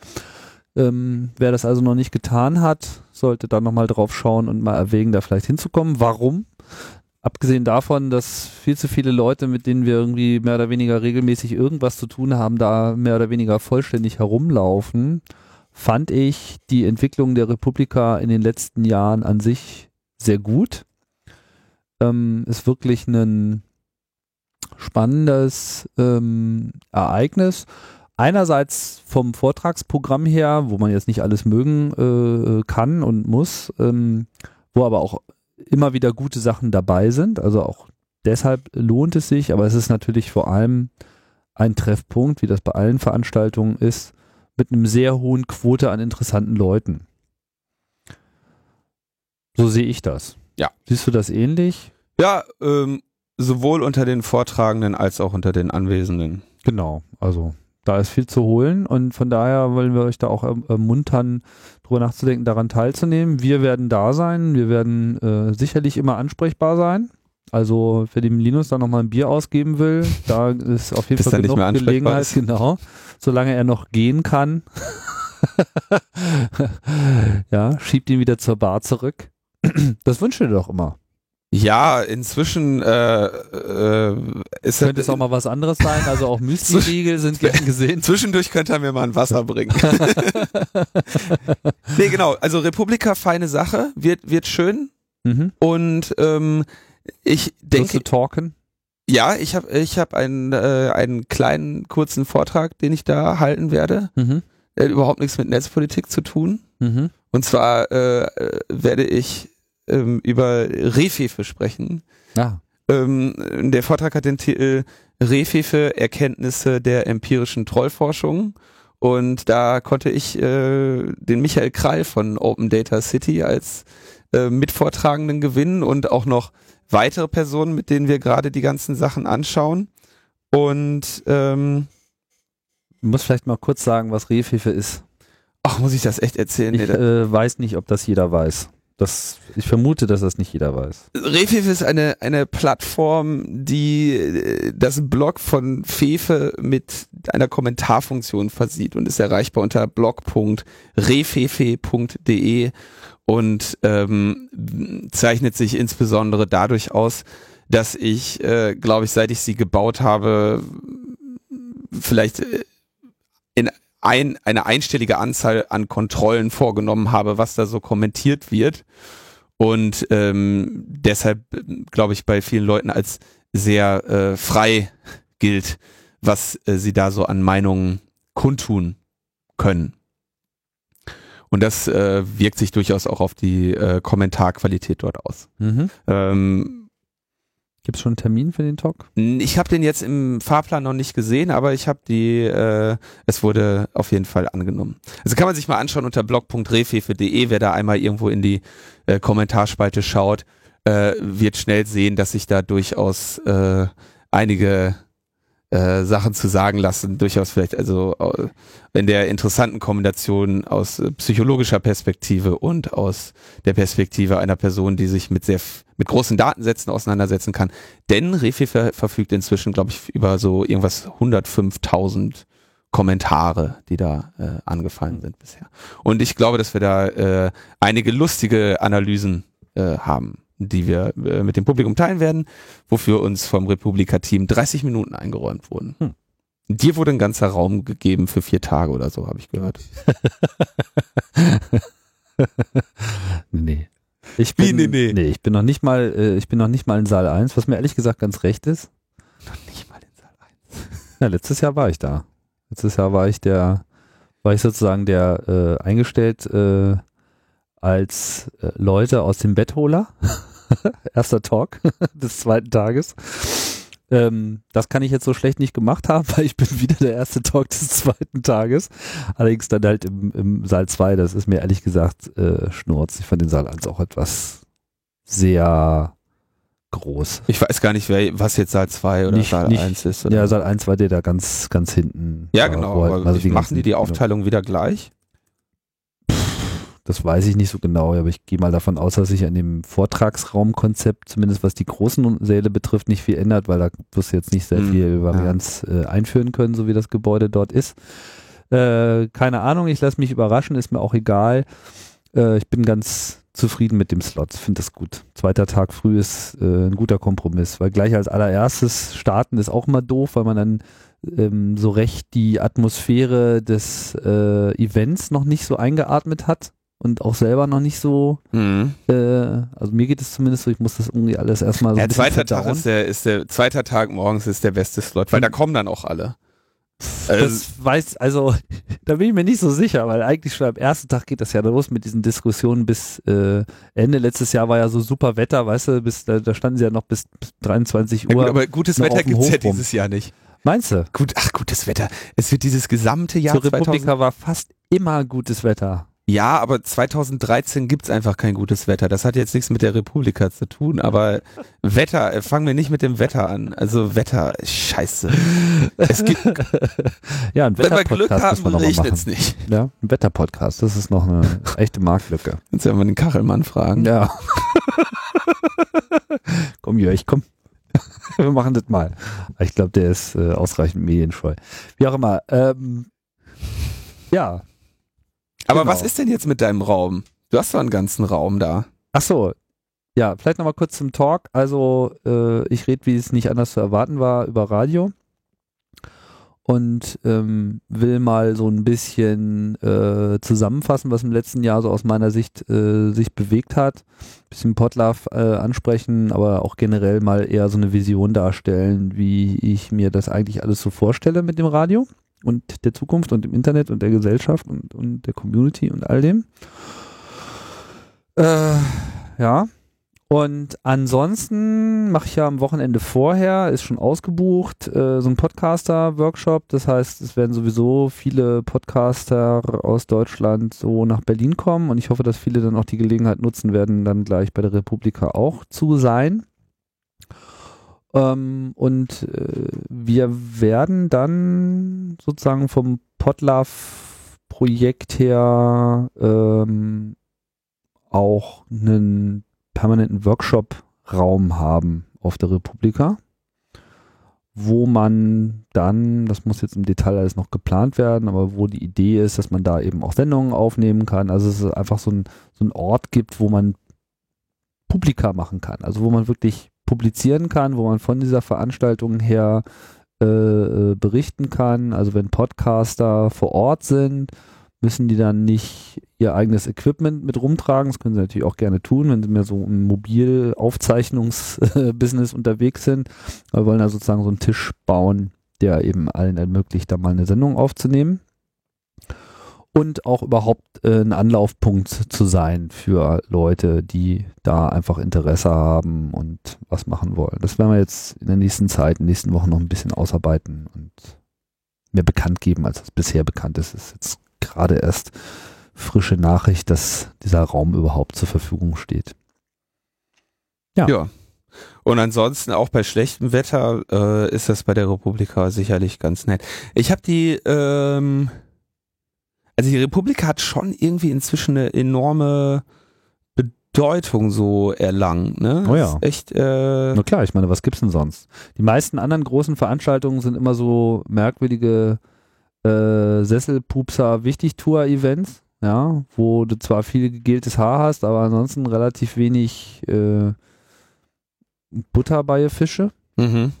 Ähm, wer das also noch nicht getan hat, sollte da nochmal drauf schauen und mal erwägen, da vielleicht hinzukommen. Warum? Abgesehen davon, dass viel zu viele Leute, mit denen wir irgendwie mehr oder weniger regelmäßig irgendwas zu tun haben, da mehr oder weniger vollständig herumlaufen, fand ich die Entwicklung der Republika in den letzten Jahren an sich sehr gut ähm, ist wirklich ein spannendes ähm, Ereignis. Einerseits vom Vortragsprogramm her, wo man jetzt nicht alles mögen äh, kann und muss, ähm, wo aber auch immer wieder gute Sachen dabei sind. Also auch deshalb lohnt es sich, aber es ist natürlich vor allem ein Treffpunkt, wie das bei allen Veranstaltungen ist, mit einem sehr hohen Quote an interessanten Leuten. So sehe ich das. Ja. Siehst du das ähnlich? Ja, ähm, sowohl unter den Vortragenden als auch unter den Anwesenden. Genau, also da ist viel zu holen und von daher wollen wir euch da auch erm-, ermuntern, drüber nachzudenken, daran teilzunehmen. Wir werden da sein, wir werden äh, sicherlich immer ansprechbar sein. Also wer dem Linus da nochmal ein Bier ausgeben will, da ist auf jeden Fall genug Gelegenheit, ist. genau, solange er noch gehen kann. ja, schiebt ihn wieder zur Bar zurück. Das wünscht ihr doch immer. Ja, inzwischen äh, äh, ist könnte es auch mal was anderes sein. Also auch Müsli-Riegel sind gern gesehen. Zwischendurch könnte er mir mal ein Wasser bringen. nee, genau. Also Republika feine Sache, wird wird schön mhm. und ähm, ich denke. du talken? Ja, ich habe ich habe einen äh, einen kleinen kurzen Vortrag, den ich da halten werde. Mhm. Der hat überhaupt nichts mit Netzpolitik zu tun. Mhm. Und zwar äh, werde ich ähm, über Rehfefe sprechen. Ah. Ähm, der Vortrag hat den Titel Rehfefe Erkenntnisse der empirischen Trollforschung. Und da konnte ich äh, den Michael Krall von Open Data City als äh, Mitvortragenden gewinnen und auch noch weitere Personen, mit denen wir gerade die ganzen Sachen anschauen. Und ähm, ich muss vielleicht mal kurz sagen, was Rehfefe ist. Ach, muss ich das echt erzählen? Ich äh, weiß nicht, ob das jeder weiß. Das, ich vermute, dass das nicht jeder weiß. Refefe ist eine, eine Plattform, die äh, das Blog von Fefe mit einer Kommentarfunktion versieht und ist erreichbar unter blog.refefe.de und ähm, zeichnet sich insbesondere dadurch aus, dass ich, äh, glaube ich, seit ich sie gebaut habe, vielleicht äh, ein, eine einstellige Anzahl an Kontrollen vorgenommen habe, was da so kommentiert wird. Und ähm, deshalb, glaube ich, bei vielen Leuten als sehr äh, frei gilt, was äh, sie da so an Meinungen kundtun können. Und das äh, wirkt sich durchaus auch auf die äh, Kommentarqualität dort aus. Mhm. Ähm, Gibt es schon einen Termin für den Talk? Ich habe den jetzt im Fahrplan noch nicht gesehen, aber ich habe die, äh, es wurde auf jeden Fall angenommen. Also kann man sich mal anschauen unter blog.refefe.de, wer da einmal irgendwo in die äh, Kommentarspalte schaut, äh, wird schnell sehen, dass sich da durchaus äh, einige äh, Sachen zu sagen lassen, durchaus vielleicht also äh, in der interessanten Kombination aus äh, psychologischer Perspektive und aus der Perspektive einer Person, die sich mit sehr mit großen Datensätzen auseinandersetzen kann. Denn Refi ver verfügt inzwischen, glaube ich, über so irgendwas 105.000 Kommentare, die da äh, angefallen sind bisher. Und ich glaube, dass wir da äh, einige lustige Analysen äh, haben die wir äh, mit dem Publikum teilen werden, wofür uns vom Republika-Team 30 Minuten eingeräumt wurden. Hm. Dir wurde ein ganzer Raum gegeben für vier Tage oder so, habe ich gehört. nee. Ich bin, nee, nee. nee, ich bin noch nicht mal, äh, ich bin noch nicht mal in Saal 1, was mir ehrlich gesagt ganz recht ist. Noch nicht mal in Saal 1. Ja, letztes Jahr war ich da. Letztes Jahr war ich der, war ich sozusagen der äh, eingestellt äh, als äh, Leute aus dem Bettholer. Erster Talk des zweiten Tages. Ähm, das kann ich jetzt so schlecht nicht gemacht haben, weil ich bin wieder der erste Talk des zweiten Tages. Allerdings dann halt im, im Saal 2, das ist mir ehrlich gesagt äh, Schnurz. Ich fand den Saal 1 auch etwas sehr groß. Ich weiß gar nicht, wer, was jetzt Saal 2 oder Nicht- Saal nicht- 1 ist. Oder? Ja, Saal 1 war der da ganz, ganz hinten. ja war, genau. halt- also machen ganzen- die die Aufteilung wieder gleich? Das weiß ich nicht so genau, aber ich gehe mal davon aus, dass sich an dem Vortragsraumkonzept, zumindest was die großen Säle betrifft, nicht viel ändert, weil da wirst du jetzt nicht sehr Hm, viel Varianz äh, einführen können, so wie das Gebäude dort ist. Äh, keine Ahnung, ich lasse mich überraschen, ist mir auch egal. Äh, ich bin ganz zufrieden mit dem Slot, finde das gut. Zweiter Tag früh ist äh, ein guter Kompromiss, weil gleich als allererstes starten ist auch immer doof, weil man dann ähm, so recht die Atmosphäre des äh, Events noch nicht so eingeatmet hat und auch selber noch nicht so, Mhm. äh, also mir geht es zumindest so, ich muss das irgendwie alles erstmal so Ja, zweiter Tag ist der, ist der, zweiter Tag morgens ist der beste Slot, weil da kommen dann auch alle. Also, Das weiß, also da bin ich mir nicht so sicher, weil eigentlich schon am ersten Tag geht das ja los mit diesen Diskussionen bis äh, Ende. Letztes Jahr war ja so super Wetter, weißt du, bis da, da standen sie ja noch bis 23 ja Uhr. gut, aber gutes Wetter dem gibt's ja dieses Jahr nicht. Meinst du? Gut, ach gutes Wetter. Es wird dieses gesamte Jahr Zur 2000, Republika war fast immer gutes Wetter. Ja, aber 2013 gibt's einfach kein gutes Wetter. Das hat jetzt nichts mit der Republika zu tun, aber Wetter, äh, fangen wir nicht mit dem Wetter an. Also Wetter, scheiße. Es gibt, Ja, ein wenn wir Glück haben, regnet's machen. nicht. Ja, ein Wetterpodcast, das ist noch eine echte Marktlücke. Jetzt werden wir den Kachelmann fragen. Ja. komm, Jörg, komm. Wir machen das mal. Ich glaube, der ist äh, ausreichend medienscheu. Wie auch immer. Ähm, ja. Aber Genau. was ist denn jetzt mit deinem Raum? Du hast doch einen ganzen Raum da. Ach so. Ja, vielleicht nochmal kurz zum Talk. Also, äh, ich rede, wie es nicht anders zu erwarten war, über Radio. Und ähm, will mal so ein bisschen äh, zusammenfassen, was im letzten Jahr so aus meiner Sicht äh, sich bewegt hat. Bisschen Potlove äh, ansprechen, aber auch generell mal eher so eine Vision darstellen, wie ich mir das eigentlich alles so vorstelle mit dem Radio und der Zukunft und dem Internet und der Gesellschaft und, und der Community und all dem. Äh, ja. Und ansonsten mache ich ja am Wochenende vorher, ist schon ausgebucht, äh, so ein Podcaster-Workshop. Das heißt, es werden sowieso viele Podcaster aus Deutschland so nach Berlin kommen und ich hoffe, dass viele dann auch die Gelegenheit nutzen werden, dann gleich bei der Republika auch zu sein. Ähm, und äh, wir werden dann sozusagen vom Podlove-Projekt her ähm, auch einen permanenten Workshop-Raum haben auf der Republika, wo man dann, das muss jetzt im Detail alles noch geplant werden, aber wo die Idee ist, dass man da eben auch Sendungen aufnehmen kann. Also es ist einfach so ein, so ein Ort gibt, wo man Publika machen kann. Also wo man wirklich publizieren kann, wo man von dieser Veranstaltung her äh, äh berichten kann. Also wenn Podcaster vor Ort sind, müssen die dann nicht ihr eigenes Equipment mit rumtragen. Das können sie natürlich auch gerne tun, wenn sie mehr so im Mobilaufzeichnungsbusiness unterwegs sind. Wir wollen da sozusagen so einen Tisch bauen, der eben allen ermöglicht, da mal eine Sendung aufzunehmen. Und auch überhaupt äh, ein Anlaufpunkt zu sein für Leute, die da einfach Interesse haben und was machen wollen. Das werden wir jetzt in der nächsten Zeit, in den nächsten Wochen noch ein bisschen ausarbeiten und mehr bekannt geben, als es bisher bekannt ist. Es ist jetzt gerade erst frische Nachricht, dass dieser Raum überhaupt zur Verfügung steht. Ja. ja. Und ansonsten auch bei schlechtem Wetter äh, ist das bei der Republika sicherlich ganz nett. Ich habe die, ähm, also die Republika hat schon irgendwie inzwischen eine enorme Bedeutung so erlangt. Ne? Oh ja. Ist echt. Äh Na klar, ich meine, was gibt's denn sonst? Die meisten anderen großen Veranstaltungen sind immer so merkwürdige äh, Sesselpupser Wichtigtour-Events ja, wo du zwar viel gegeltes Haar hast, aber ansonsten relativ wenig äh, Butter bei Fische. Mhm.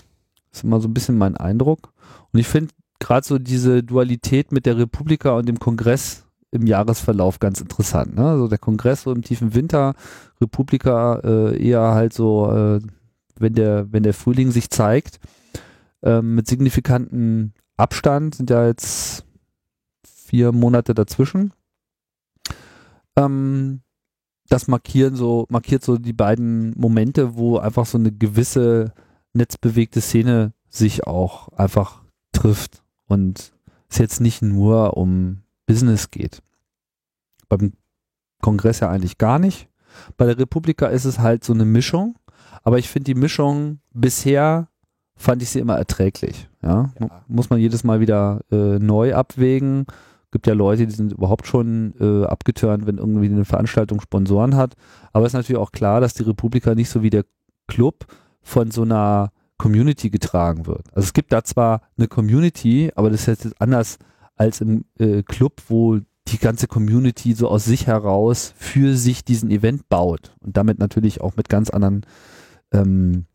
Das ist immer so ein bisschen mein Eindruck. Und ich finde gerade so diese Dualität mit der Republika und dem Kongress im Jahresverlauf ganz interessant. Ne? Also der Kongress so im tiefen Winter, Republika äh, eher halt so, äh, wenn der, wenn der Frühling sich zeigt, äh, mit signifikanten Abstand, sind ja jetzt vier Monate dazwischen ähm, das markieren so, markiert so die beiden Momente, wo einfach so eine gewisse netzbewegte Szene sich auch einfach trifft und es jetzt nicht nur um Business geht. Beim Kongress ja eigentlich gar nicht. Bei der Republika ist es halt so eine Mischung, aber ich finde die Mischung bisher fand ich sie immer erträglich. Ja? ja. Muss man jedes Mal wieder äh, neu abwägen gibt ja Leute, die sind überhaupt schon äh, abgeturnt, wenn irgendwie eine Veranstaltung Sponsoren hat. Aber es ist natürlich auch klar, dass die Republika nicht so wie der Club von so einer Community getragen wird. Also es gibt da zwar eine Community, aber das ist jetzt anders als im äh, Club, wo die ganze Community so aus sich heraus für sich diesen Event baut und damit natürlich auch mit ganz anderen ähm,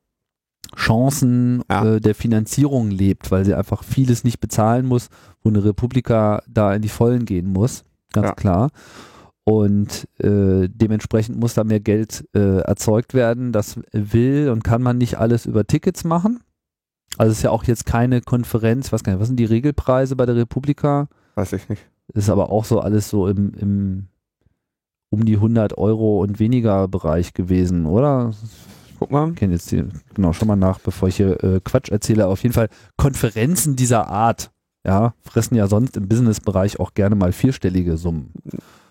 Chancen ja. äh, der Finanzierung lebt, weil sie einfach vieles nicht bezahlen muss, wo eine Republika da in die Vollen gehen muss, ganz ja. klar. Und äh, dementsprechend muss da mehr Geld äh, erzeugt werden. Das will und kann man nicht alles über Tickets machen. Also es ist ja auch jetzt keine Konferenz, was, was sind die Regelpreise bei der Republika? Weiß ich nicht. Ist aber auch so alles so im, im um die 100 Euro und weniger Bereich gewesen, oder? Guck mal. Ich kenne jetzt die, genau, schon mal nach, bevor ich hier äh, Quatsch erzähle. Auf jeden Fall Konferenzen dieser Art, ja, fressen ja sonst im Businessbereich auch gerne mal vierstellige Summen.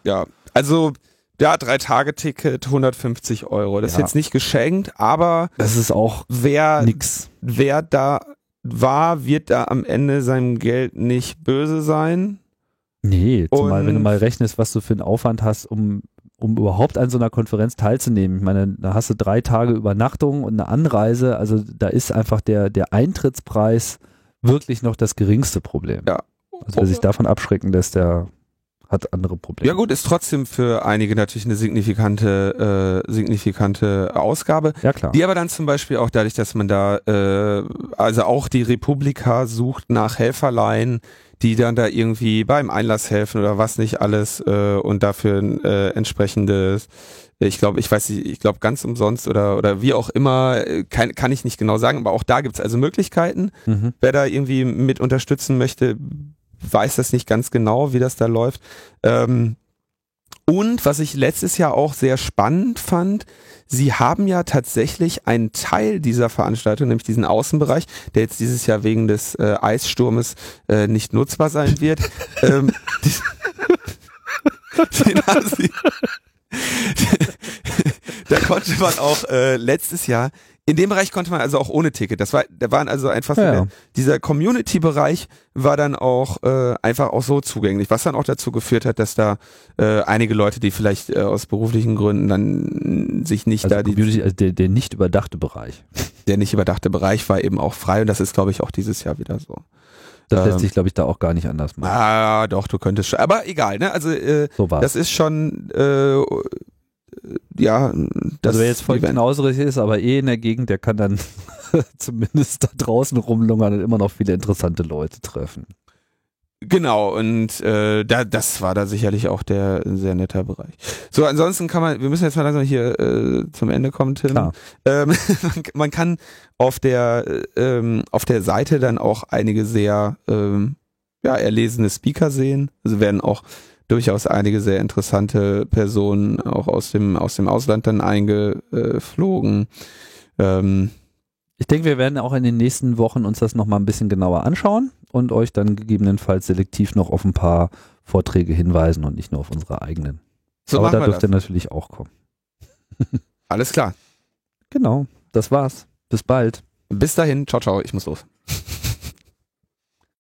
Ja, also ja, drei Tage Ticket, 150 Euro. Das ja. ist jetzt nicht geschenkt, aber das ist auch wer nix. Wer da war, wird da am Ende seinem Geld nicht böse sein. Nee, zumal Und wenn du mal rechnest, was du für einen Aufwand hast, um um überhaupt an so einer Konferenz teilzunehmen. Ich meine, da hast du drei Tage Übernachtung und eine Anreise. Also da ist einfach der, der Eintrittspreis wirklich noch das geringste Problem. Ja. Also wer sich davon abschrecken lässt, der hat andere Probleme. Ja gut, ist trotzdem für einige natürlich eine signifikante, äh, signifikante Ausgabe. Ja klar. Die aber dann zum Beispiel auch dadurch, dass man da, äh, also auch die Republika sucht nach Helferlein, die dann da irgendwie beim Einlass helfen oder was nicht alles äh, und dafür äh, entsprechendes ich glaube, ich weiß nicht, ich glaube ganz umsonst oder oder wie auch immer, äh, kann, kann ich nicht genau sagen, aber auch da gibt's also Möglichkeiten. Mhm. Wer da irgendwie mit unterstützen möchte, weiß das nicht ganz genau, wie das da läuft. Ähm, Und was ich letztes Jahr auch sehr spannend fand, sie haben ja tatsächlich einen Teil dieser Veranstaltung, nämlich diesen Außenbereich, der jetzt dieses Jahr wegen des äh, Eissturmes äh, nicht nutzbar sein wird. ähm, den haben sie, da konnte man auch äh, letztes Jahr in dem Bereich konnte man also auch ohne Ticket. Das war, da waren also einfach so Ja, ja. dieser Community-Bereich war dann auch äh, einfach auch so zugänglich, was dann auch dazu geführt hat, dass da äh, einige Leute, die vielleicht äh, aus beruflichen Gründen dann sich nicht Also, da die, Community, also der, der nicht überdachte Bereich. der nicht überdachte Bereich war eben auch frei und das ist glaube ich auch dieses Jahr wieder so. Das Ähm, lässt sich, glaube ich, da auch gar nicht anders machen. Ah, doch, du könntest schon. Aber egal, ne? Also äh, So das ist schon äh, ja, das Also wer jetzt voll knauserig ist, aber eh in der Gegend, der kann dann zumindest da draußen rumlungern und immer noch viele interessante Leute treffen. Genau, und äh, da, das war da sicherlich auch der sehr netter Bereich. So, ansonsten kann man, wir müssen jetzt mal langsam hier äh, zum Ende kommen, Tim. Klar. Ähm, man, man kann auf der äh, ähm, auf der Seite dann auch einige sehr ähm, ja, erlesene Speaker sehen. Also werden auch durchaus einige sehr interessante Personen auch aus dem aus dem Ausland dann eingeflogen. Ähm, Ich denke, wir werden auch in den nächsten Wochen uns das nochmal ein bisschen genauer anschauen und euch dann gegebenenfalls selektiv noch auf ein paar Vorträge hinweisen und nicht nur auf unsere eigenen. so aber da dürft ihr natürlich auch kommen. Alles klar. Genau, das war's. Bis bald. Bis dahin, ciao, ciao, ich muss los.